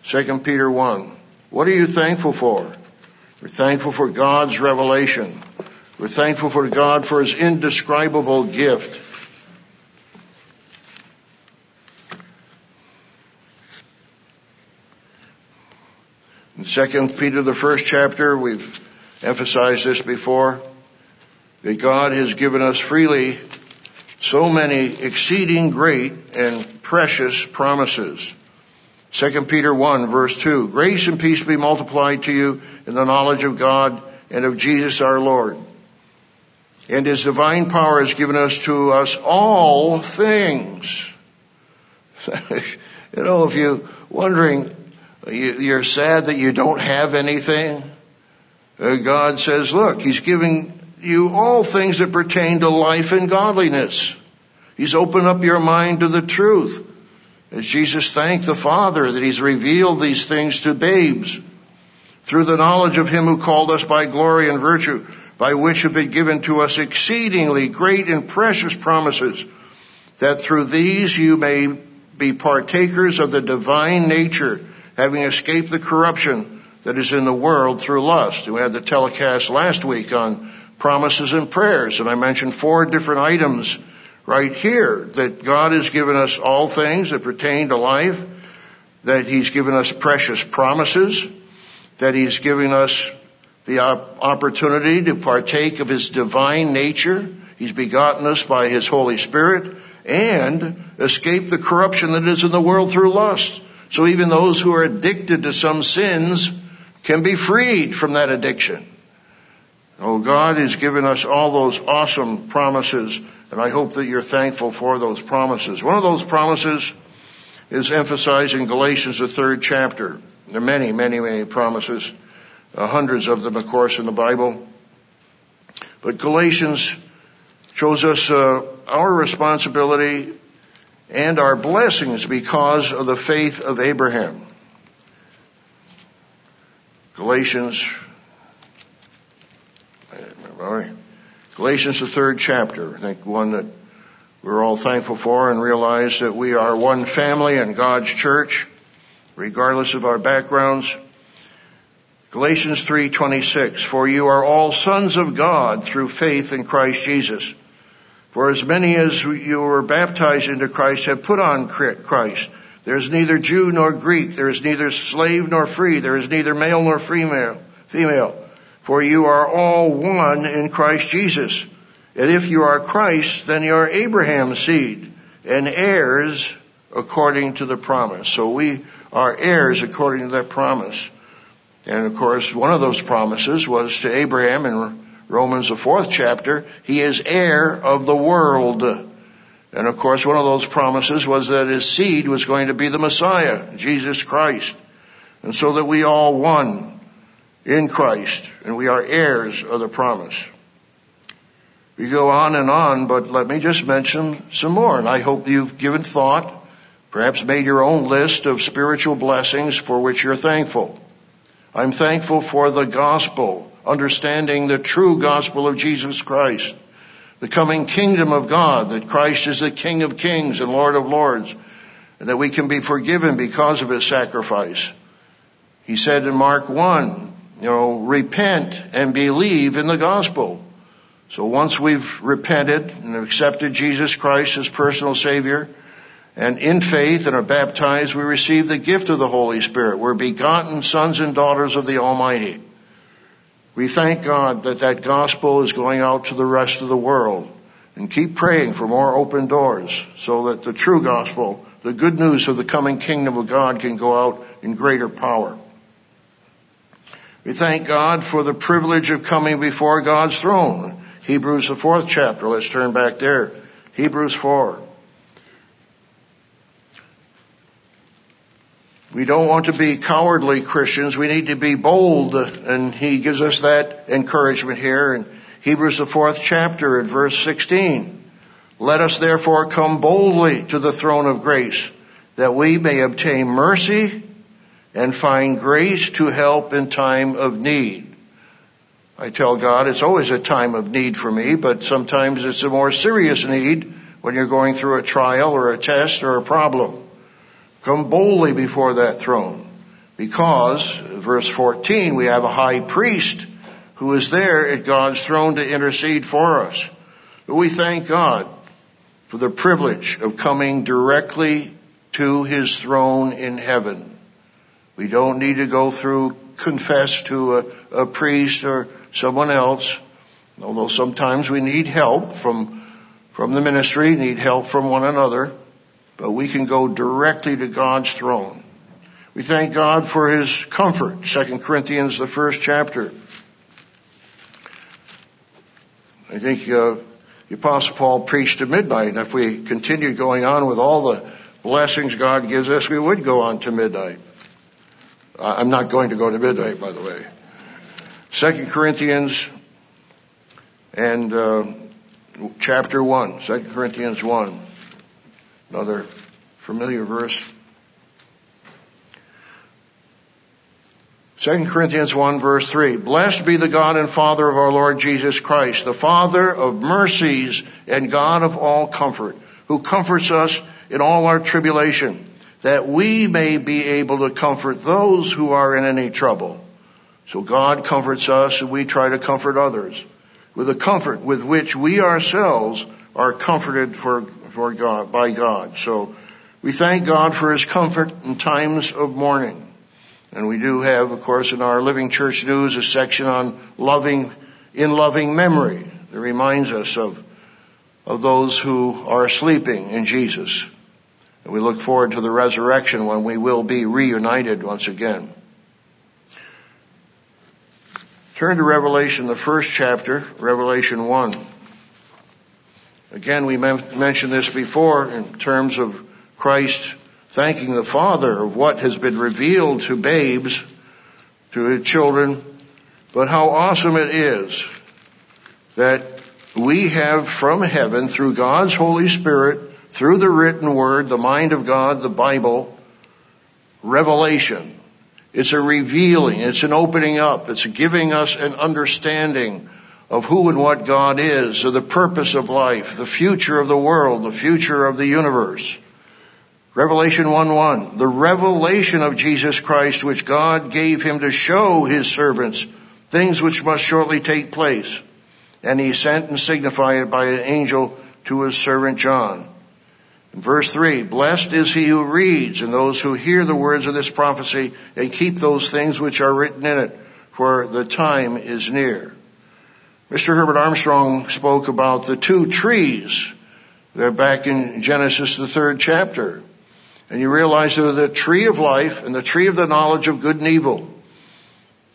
2 Peter 1. What are you thankful for? We're thankful for God's revelation. We're thankful for God for his indescribable gift. In 2 Peter, the first chapter, we've emphasized this before, that God has given us freely so many exceeding great and precious promises. 2 Peter 1 verse 2, grace and peace be multiplied to you in the knowledge of God and of Jesus our Lord. And his divine power has given us to us all things. [laughs] you know, if you're wondering, you're sad that you don't have anything, Uh, God says, look, He's giving you all things that pertain to life and godliness. He's opened up your mind to the truth. As Jesus thanked the Father that He's revealed these things to babes through the knowledge of Him who called us by glory and virtue, by which have been given to us exceedingly great and precious promises, that through these you may be partakers of the divine nature, having escaped the corruption that is in the world through lust. We had the telecast last week on promises and prayers, and I mentioned four different items right here that God has given us all things that pertain to life, that He's given us precious promises, that He's given us the opportunity to partake of His divine nature. He's begotten us by His Holy Spirit and escape the corruption that is in the world through lust. So even those who are addicted to some sins can be freed from that addiction. Oh, God has given us all those awesome promises, and I hope that you're thankful for those promises. One of those promises is emphasized in Galatians, the third chapter. There are many, many, many promises, uh, hundreds of them, of course, in the Bible. But Galatians shows us uh, our responsibility and our blessings because of the faith of Abraham. Galatians. Galatians, the third chapter, I think one that we're all thankful for and realize that we are one family in God's church, regardless of our backgrounds. Galatians 3:26 For you are all sons of God through faith in Christ Jesus. For as many as you were baptized into Christ have put on Christ. There is neither Jew nor Greek. There is neither slave nor free. There is neither male nor female. Female. For you are all one in Christ Jesus. And if you are Christ, then you are Abraham's seed and heirs according to the promise. So we are heirs according to that promise. And of course, one of those promises was to Abraham in Romans, the fourth chapter, he is heir of the world. And of course, one of those promises was that his seed was going to be the Messiah, Jesus Christ. And so that we all one in Christ, and we are heirs of the promise. We go on and on, but let me just mention some more, and I hope you've given thought, perhaps made your own list of spiritual blessings for which you're thankful. I'm thankful for the gospel understanding the true gospel of Jesus Christ, the coming kingdom of God, that Christ is the King of kings and Lord of lords, and that we can be forgiven because of his sacrifice. He said in Mark 1, you know, repent and believe in the gospel. So once we've repented and accepted Jesus Christ as personal Savior, and in faith and are baptized, we receive the gift of the Holy Spirit. We're begotten sons and daughters of the Almighty. We thank God that that gospel is going out to the rest of the world and keep praying for more open doors so that the true gospel, the good news of the coming kingdom of God can go out in greater power. We thank God for the privilege of coming before God's throne. Hebrews the fourth chapter. Let's turn back there. Hebrews 4. We don't want to be cowardly Christians. We need to be bold. And he gives us that encouragement here in Hebrews the fourth chapter at verse 16. Let us therefore come boldly to the throne of grace that we may obtain mercy and find grace to help in time of need. I tell God it's always a time of need for me, but sometimes it's a more serious need when you're going through a trial or a test or a problem. Come boldly before that throne. Because, verse 14, we have a high priest who is there at God's throne to intercede for us. We thank God for the privilege of coming directly to his throne in heaven. We don't need to go through, confess to a, a priest or someone else, although sometimes we need help from, from the ministry, need help from one another but we can go directly to God's throne. We thank God for His comfort. 2 Corinthians, the first chapter. I think uh, the Apostle Paul preached at midnight, and if we continued going on with all the blessings God gives us, we would go on to midnight. I'm not going to go to midnight, by the way. 2 Corinthians and uh, chapter 1, 2 Corinthians 1 another familiar verse. 2 Corinthians 1 verse 3. Blessed be the God and Father of our Lord Jesus Christ, the Father of mercies and God of all comfort, who comforts us in all our tribulation, that we may be able to comfort those who are in any trouble. So God comforts us and we try to comfort others with the comfort with which we ourselves are comforted for, God, by God. So we thank God for his comfort in times of mourning. And we do have, of course, in our Living Church News, a section on loving, in loving memory that reminds us of, of those who are sleeping in Jesus. And we look forward to the resurrection when we will be reunited once again. Turn to Revelation, the first chapter, Revelation 1. Again, we mentioned this before in terms of Christ thanking the Father of what has been revealed to babes, to his children, but how awesome it is that we have from heaven through God's Holy Spirit, through the written word, the mind of God, the Bible, revelation. It's a revealing, it's an opening up, it's giving us an understanding of who and what God is, of the purpose of life, the future of the world, the future of the universe. Revelation 1-1, the revelation of Jesus Christ which God gave him to show his servants things which must shortly take place. And he sent and signified it by an angel to his servant John. In verse 3, blessed is he who reads and those who hear the words of this prophecy and keep those things which are written in it, for the time is near. Mr. Herbert Armstrong spoke about the two trees. They're back in Genesis, the third chapter and you realize there the tree of life and the tree of the knowledge of good and evil.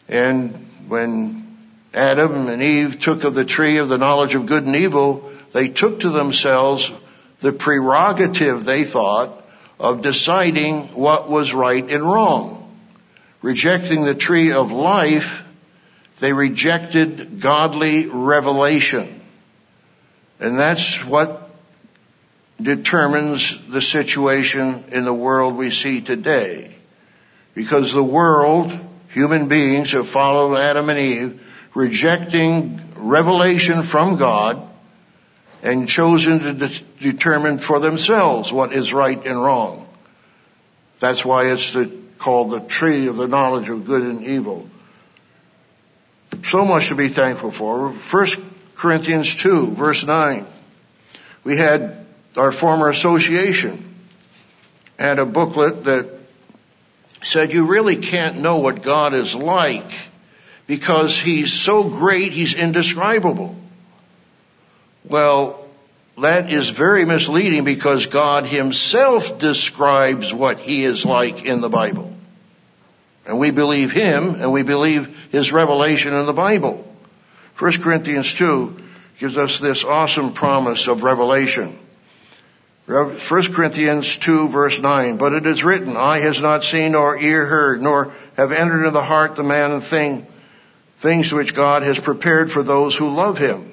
And when Adam and Eve took of the tree of the knowledge of good and evil, they took to themselves the prerogative, they thought, of deciding what was right and wrong. Rejecting the tree of life, they rejected godly revelation. And that's what determines the situation in the world we see today. Because the world, human beings have followed Adam and Eve, rejecting revelation from God and chosen to de- determine for themselves what is right and wrong. That's why it's the, called the tree of the knowledge of good and evil. So much to be thankful for. 1 Corinthians 2 verse 9. We had our former association had a booklet that said you really can't know what God is like because he's so great he's indescribable. Well, that is very misleading because God himself describes what he is like in the Bible. And we believe him and we believe his revelation in the Bible. 1 Corinthians 2 gives us this awesome promise of revelation. 1 Corinthians 2 verse 9, but it is written, eye has not seen nor ear heard, nor have entered into the heart the man and thing, things which God has prepared for those who love him.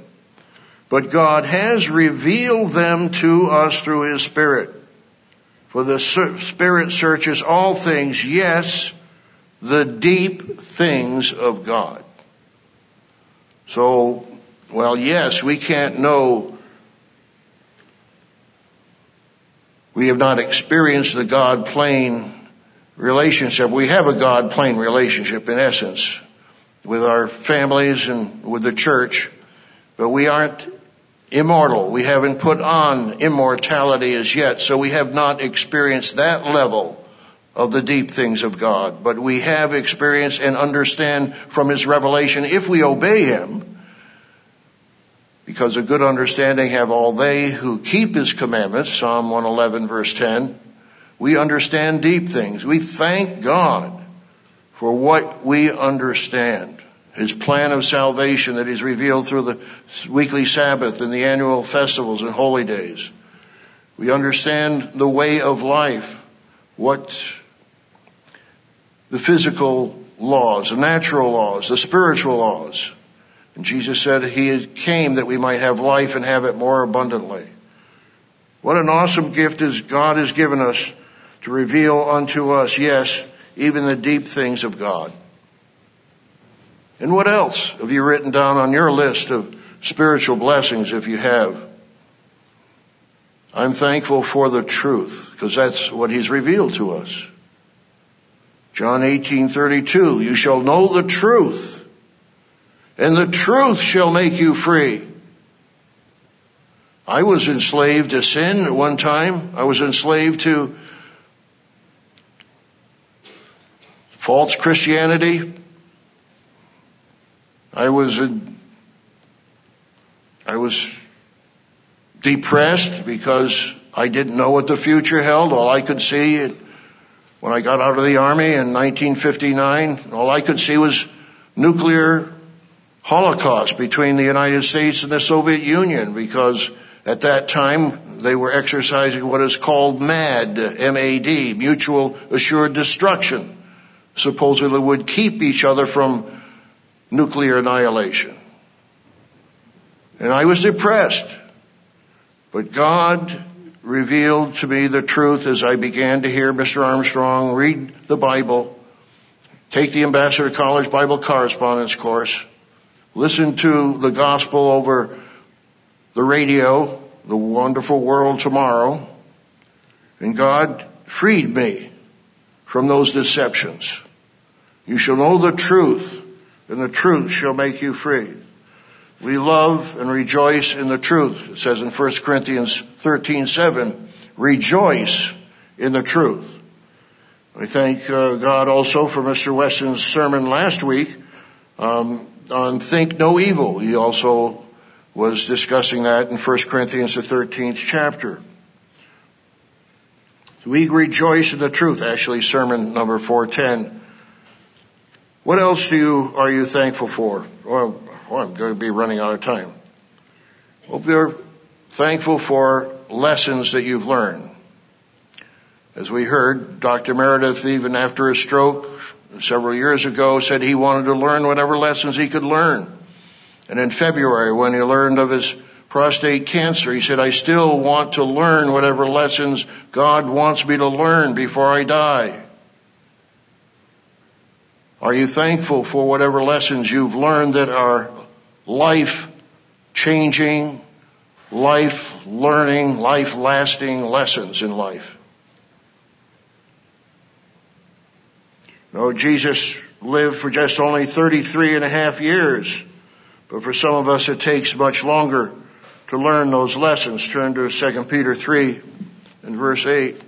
But God has revealed them to us through his Spirit. For the Spirit searches all things, yes, the deep things of God. So, well, yes, we can't know we have not experienced the God plane relationship. We have a God plane relationship in essence with our families and with the church, but we aren't immortal. We haven't put on immortality as yet, so we have not experienced that level of the deep things of God. But we have experienced and understand from His revelation, if we obey Him, because a good understanding have all they who keep his commandments, Psalm 111 verse 10. We understand deep things. We thank God for what we understand. His plan of salvation that he's revealed through the weekly Sabbath and the annual festivals and holy days. We understand the way of life, what the physical laws, the natural laws, the spiritual laws. And Jesus said he came that we might have life and have it more abundantly. What an awesome gift is God has given us to reveal unto us, yes, even the deep things of God. And what else have you written down on your list of spiritual blessings if you have? I'm thankful for the truth because that's what he's revealed to us. John 18:32 You shall know the truth and the truth shall make you free. I was enslaved to sin at one time. I was enslaved to false Christianity. I was I was depressed because I didn't know what the future held. All I could see when I got out of the army in 1959, all I could see was nuclear holocaust between the United States and the Soviet Union because at that time they were exercising what is called MAD, M-A-D, mutual assured destruction, supposedly would keep each other from nuclear annihilation. And I was depressed. But God revealed to me the truth as I began to hear Mr. Armstrong read the Bible, take the Ambassador College Bible Correspondence course, listen to the gospel over the radio, the wonderful world tomorrow, and God freed me from those deceptions. You shall know the truth, and the truth shall make you free. We love and rejoice in the truth. It says in 1 Corinthians 13:7, rejoice in the truth. I thank uh, God also for Mr. Weston's sermon last week um, on think no evil. He also was discussing that in 1 Corinthians the 13th chapter. We rejoice in the truth. Actually, sermon number 410. What else do you, are you thankful for? Well, I'm going to be running out of time. Hope you're thankful for lessons that you've learned. As we heard, Dr. Meredith, even after a stroke several years ago, said he wanted to learn whatever lessons he could learn. And in February, when he learned of his prostate cancer, he said, I still want to learn whatever lessons God wants me to learn before I die. Are you thankful for whatever lessons you've learned that are life changing, life learning, life lasting lessons in life? No, Jesus lived for just only 33 and a half years, but for some of us it takes much longer to learn those lessons. Turn to 2 Peter 3 and verse 8.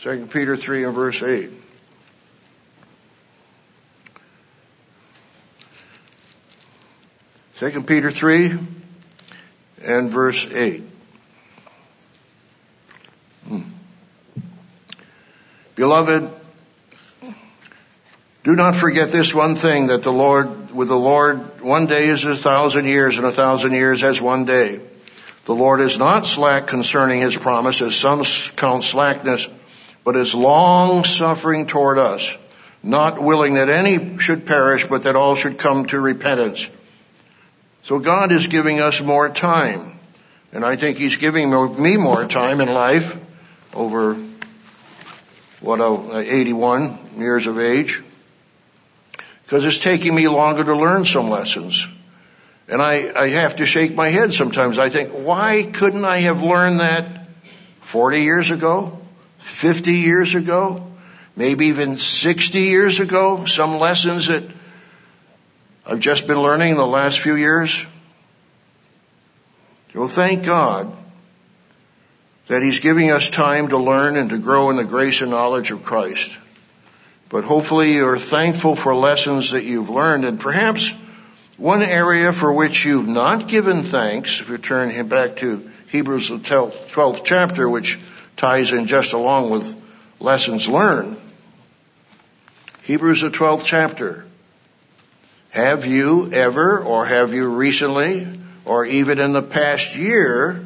2 Peter 3 and verse 8. 2 Peter 3 and verse 8. Hmm. Beloved, do not forget this one thing that the Lord, with the Lord, one day is a thousand years and a thousand years as one day. The Lord is not slack concerning his promise as some count slackness, but is long suffering toward us, not willing that any should perish, but that all should come to repentance. So God is giving us more time. And I think He's giving me more time in life over, what, uh, 81 years of age. Because it's taking me longer to learn some lessons. And I, I have to shake my head sometimes. I think, why couldn't I have learned that 40 years ago? 50 years ago? Maybe even 60 years ago? Some lessons that I've just been learning in the last few years. Well, thank God that He's giving us time to learn and to grow in the grace and knowledge of Christ. But hopefully you're thankful for lessons that you've learned and perhaps one area for which you've not given thanks, if you turn back to Hebrews the 12th chapter, which ties in just along with lessons learned. Hebrews the 12th chapter. Have you ever, or have you recently, or even in the past year,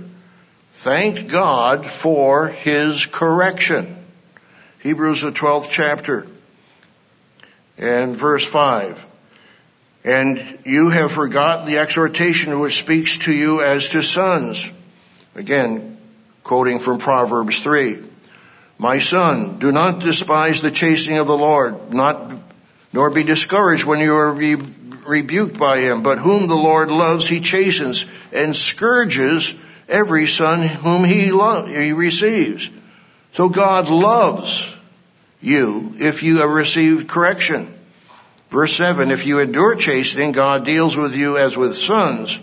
thanked God for His correction? Hebrews the 12th chapter and verse 5. And you have forgotten the exhortation which speaks to you as to sons. Again, quoting from Proverbs 3. My son, do not despise the chastening of the Lord, not, nor be discouraged when you are re- rebuked by him, but whom the Lord loves, he chastens and scourges every son whom he, lo- he receives. So God loves you if you have received correction. Verse 7, if you endure chastening, God deals with you as with sons.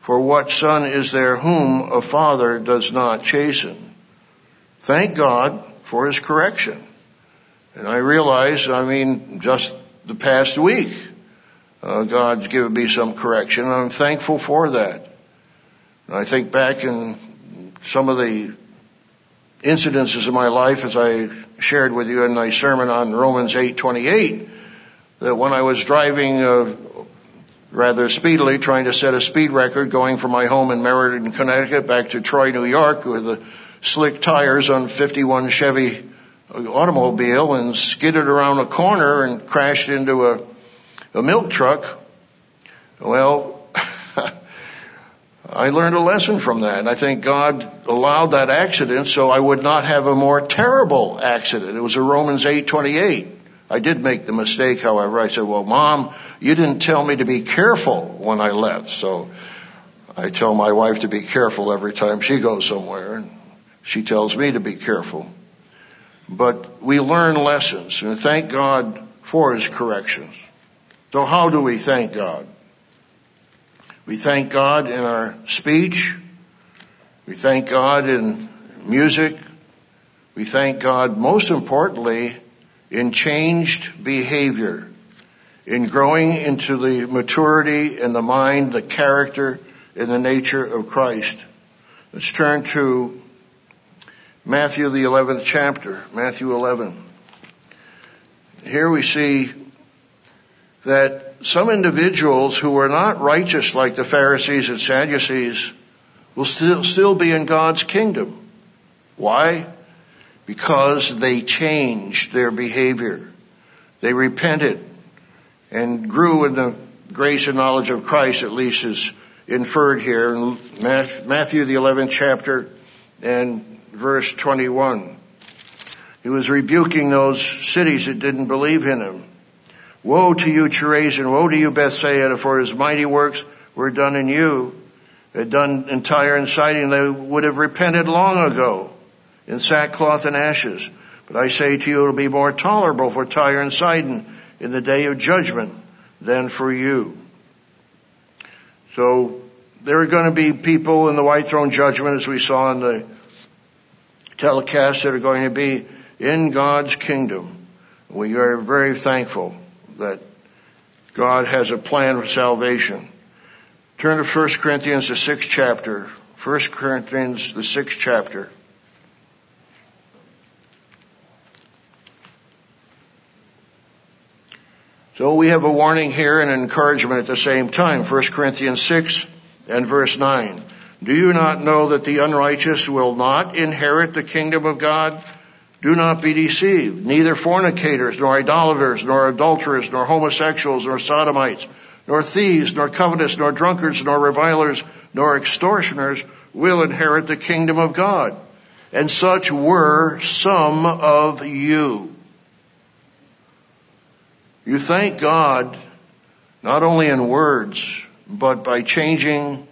For what son is there whom a father does not chasten? Thank God for his correction. And I realize, I mean, just the past week, uh, God's given me some correction, and I'm thankful for that. And I think back in some of the incidences of my life, as I shared with you in my sermon on Romans 8:28, that when I was driving uh, rather speedily, trying to set a speed record going from my home in Meriden, Connecticut back to Troy, New York with the slick tires on 51 Chevy automobile and skidded around a corner and crashed into a, a milk truck. Well, [laughs] I learned a lesson from that and I think God allowed that accident so I would not have a more terrible accident. It was a Romans 828. I did make the mistake, however. I said, well, mom, you didn't tell me to be careful when I left. So I tell my wife to be careful every time she goes somewhere. And she tells me to be careful. But we learn lessons and thank God for his corrections. So how do we thank God? We thank God in our speech. We thank God in music. We thank God most importantly in changed behavior, in growing into the maturity and the mind, the character, and the nature of Christ. Let's turn to Matthew, the 11th chapter, Matthew 11. Here we see that some individuals who are not righteous like the Pharisees and Sadducees will still, still be in God's kingdom. Why? because they changed their behavior. They repented and grew in the grace and knowledge of Christ, at least is inferred here in Matthew the 11th chapter and verse 21. He was rebuking those cities that didn't believe in him. Woe to you, Chorazin! Woe to you, Bethsaida! For his mighty works were done in you, had done in Tyre and Sidon, they would have repented long ago in sackcloth and ashes. But I say to you, it'll be more tolerable for Tyre and Sidon in the day of judgment than for you. So there are going to be people in the white throne judgment, as we saw in the telecast, that are going to be in God's kingdom. We are very thankful that God has a plan for salvation. Turn to 1 Corinthians, the sixth chapter. 1 Corinthians, the sixth chapter. So we have a warning here and an encouragement at the same time. 1 Corinthians 6 and verse 9. Do you not know that the unrighteous will not inherit the kingdom of God? Do not be deceived. Neither fornicators, nor idolaters, nor adulterers, nor homosexuals, nor sodomites, nor thieves, nor covetous, nor drunkards, nor revilers, nor extortioners will inherit the kingdom of God. And such were some of you. You thank God not only in words, but by changing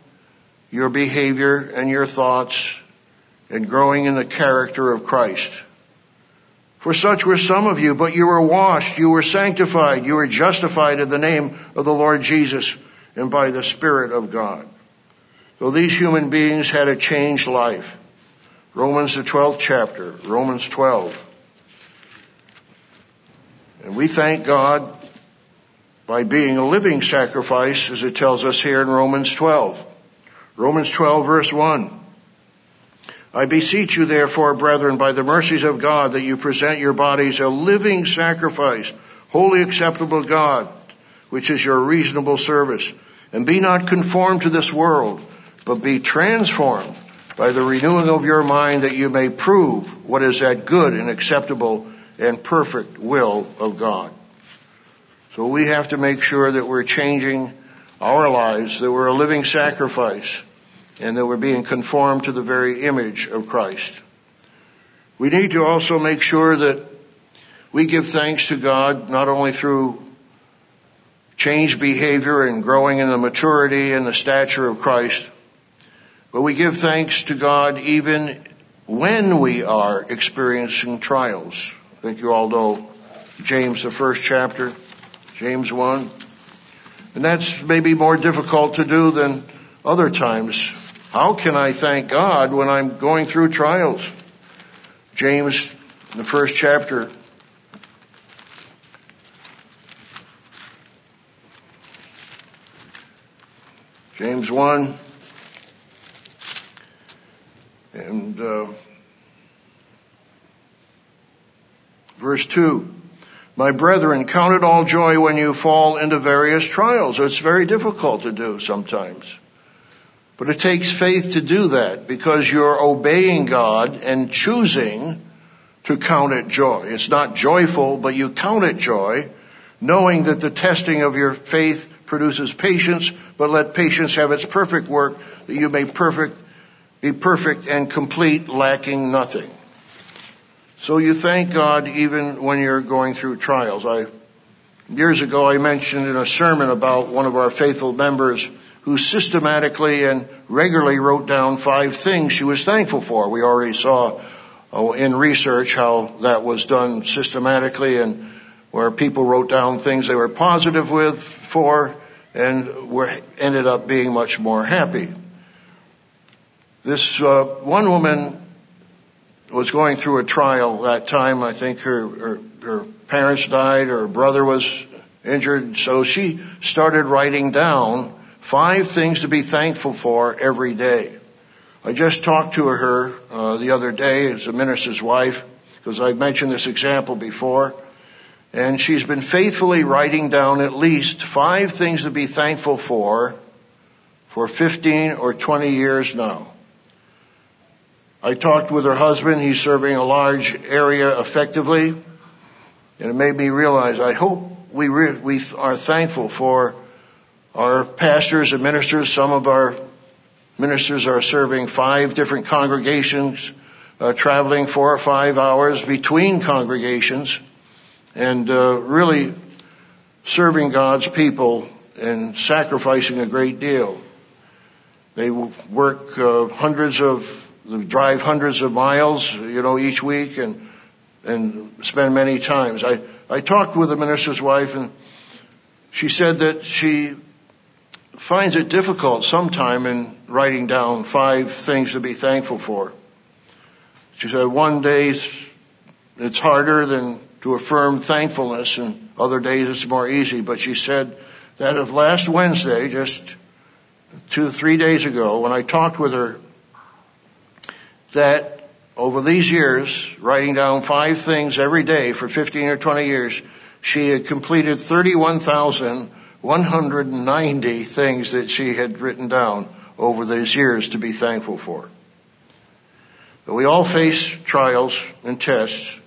your behavior and your thoughts and growing in the character of Christ. For such were some of you, but you were washed, you were sanctified, you were justified in the name of the Lord Jesus and by the Spirit of God. So these human beings had a changed life. Romans the 12th chapter, Romans 12. And we thank God by being a living sacrifice, as it tells us here in Romans 12. Romans 12 verse 1. I beseech you therefore, brethren, by the mercies of God, that you present your bodies a living sacrifice, wholly acceptable to God, which is your reasonable service. And be not conformed to this world, but be transformed by the renewing of your mind that you may prove what is that good and acceptable and perfect will of God. So we have to make sure that we're changing our lives, that we're a living sacrifice, and that we're being conformed to the very image of Christ. We need to also make sure that we give thanks to God not only through changed behavior and growing in the maturity and the stature of Christ, but we give thanks to God even when we are experiencing trials. I think you all know James, the first chapter, James 1. And that's maybe more difficult to do than other times. How can I thank God when I'm going through trials? James, the first chapter, James 1 and uh, verse 2. My brethren, count it all joy when you fall into various trials. It's very difficult to do sometimes. But it takes faith to do that because you're obeying God and choosing to count it joy. It's not joyful, but you count it joy, knowing that the testing of your faith produces patience, but let patience have its perfect work, that you may perfect, be perfect and complete, lacking nothing. So you thank God even when you're going through trials. I, years ago I mentioned in a sermon about one of our faithful members who systematically and regularly wrote down five things she was thankful for. We already saw oh, in research how that was done systematically and where people wrote down things they were positive with for and were ended up being much more happy. This uh, one woman was going through a trial that time. I think her, her her parents died, or her brother was injured, so she started writing down five things to be thankful for every day. I just talked to her uh, the other day as a minister's wife because I've mentioned this example before. And she's been faithfully writing down at least five things to be thankful for for 15 or 20 years now. I talked with her husband. He's serving a large area effectively. And it made me realize, I hope we, re- we are thankful for our pastors and ministers. Some of our ministers are serving five different congregations, uh, traveling four or five hours between congregations and uh, really serving God's people and sacrificing a great deal. They work uh, hundreds of, drive hundreds of miles, you know, each week and and spend many times. I I talked with the minister's wife and she said that she finds it difficult sometime in writing down five things to be thankful for. She said one day it's harder than to affirm thankfulness and other days it's more easy. But she said that of last Wednesday, just two, three days ago, when I talked with her, that over these years, writing down five things every day for 15 or 20 years, she had completed 31,190 things that she had written down over these years to be thankful for. But we all face trials and tests,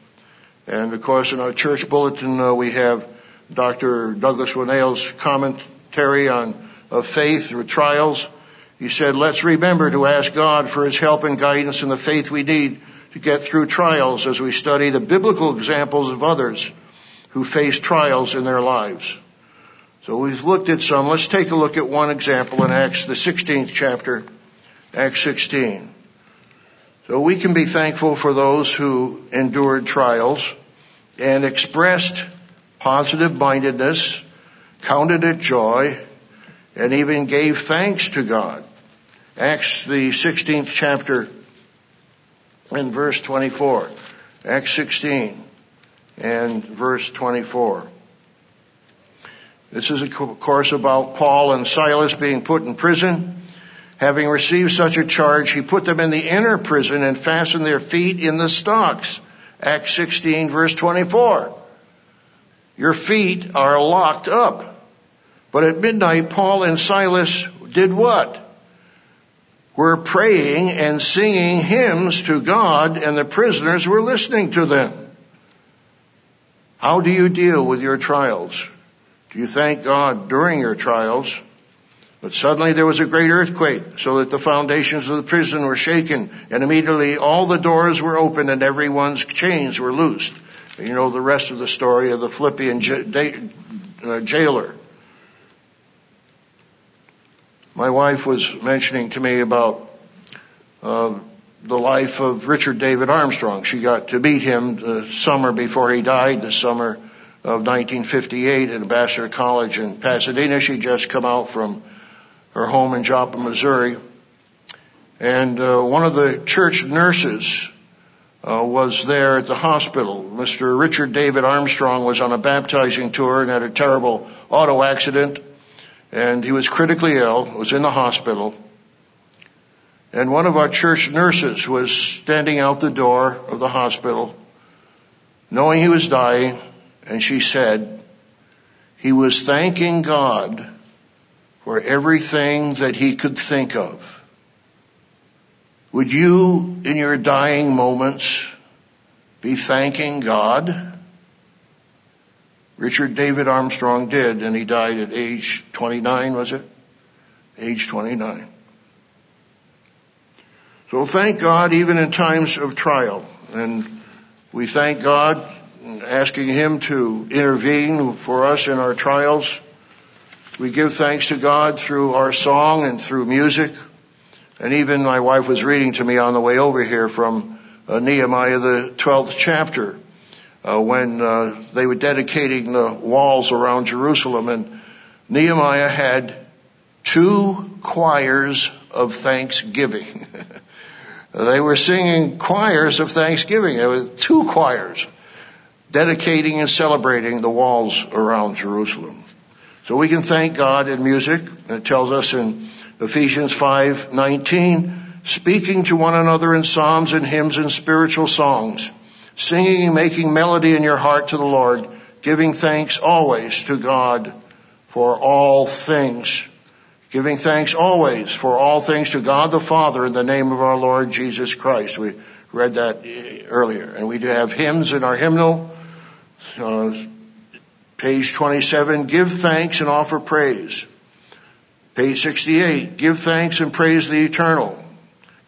and of course, in our church bulletin, uh, we have Dr. Douglas Winnail's commentary on of faith through trials. He said, let's remember to ask God for his help and guidance in the faith we need to get through trials as we study the biblical examples of others who face trials in their lives. So we've looked at some. Let's take a look at one example in Acts, the 16th chapter, Acts 16. So we can be thankful for those who endured trials and expressed positive mindedness, counted it joy, and even gave thanks to God. Acts, the 16th chapter, and verse 24. Acts 16 and verse 24. This is of course about Paul and Silas being put in prison. Having received such a charge, he put them in the inner prison and fastened their feet in the stocks. Acts 16 verse 24. Your feet are locked up. But at midnight, Paul and Silas did what? Were praying and singing hymns to God and the prisoners were listening to them. How do you deal with your trials? Do you thank God during your trials? But suddenly there was a great earthquake, so that the foundations of the prison were shaken, and immediately all the doors were opened and everyone's chains were loosed. And you know the rest of the story of the Philippian uh, jailer. My wife was mentioning to me about uh, the life of Richard David Armstrong. She got to meet him the summer before he died, the summer of 1958 at Ambassador College in Pasadena. She'd just come out from her home in Joplin, Missouri. And uh, one of the church nurses uh, was there at the hospital. Mr. Richard David Armstrong was on a baptizing tour and had a terrible auto accident, and he was critically ill, was in the hospital. And one of our church nurses was standing out the door of the hospital, knowing he was dying, and she said, he was thanking God for everything that he could think of. Would you, in your dying moments, be thanking God? Richard David Armstrong did, and he died at age 29, was it? Age 29. So thank God even in times of trial. And we thank God asking Him to intervene for us in our trials. We give thanks to God through our song and through music. And even my wife was reading to me on the way over here from uh, Nehemiah, the 12th chapter, uh, when uh, they were dedicating the walls around Jerusalem. And Nehemiah had two choirs of thanksgiving. [laughs] they were singing choirs of thanksgiving. There were two choirs dedicating and celebrating the walls around Jerusalem. So we can thank God in music. It tells us in Ephesians 5:19, speaking to one another in psalms and hymns and spiritual songs, singing and making melody in your heart to the Lord, giving thanks always to God for all things. Giving thanks always for all things to God the Father in the name of our Lord Jesus Christ. We read that earlier. And we do have hymns in our hymnal. Uh, Page 27, give thanks and offer praise. Page 68, give thanks and praise the eternal.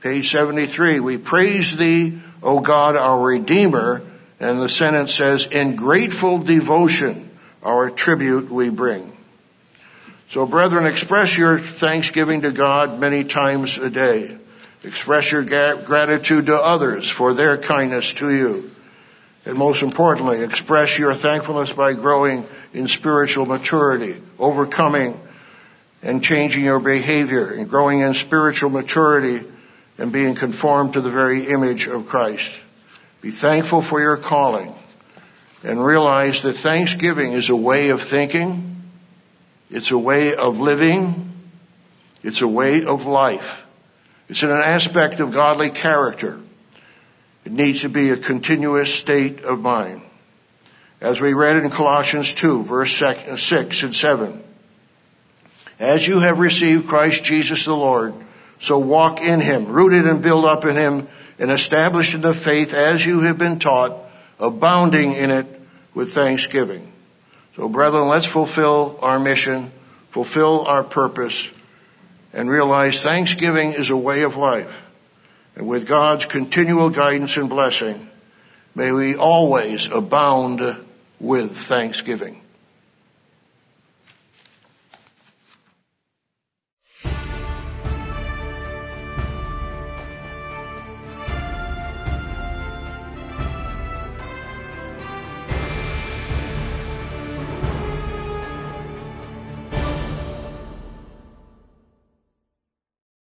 Page 73, we praise thee, O God, our Redeemer. And the sentence says, in grateful devotion, our tribute we bring. So brethren, express your thanksgiving to God many times a day. Express your gratitude to others for their kindness to you. And most importantly, express your thankfulness by growing in spiritual maturity, overcoming and changing your behavior and growing in spiritual maturity and being conformed to the very image of Christ. Be thankful for your calling and realize that thanksgiving is a way of thinking. It's a way of living. It's a way of life. It's an aspect of godly character. It needs to be a continuous state of mind. As we read in Colossians 2 verse uh, 6 and 7. As you have received Christ Jesus the Lord, so walk in him, rooted and built up in him, and established in the faith as you have been taught, abounding in it with thanksgiving. So brethren, let's fulfill our mission, fulfill our purpose, and realize thanksgiving is a way of life. And with God's continual guidance and blessing, may we always abound with thanksgiving.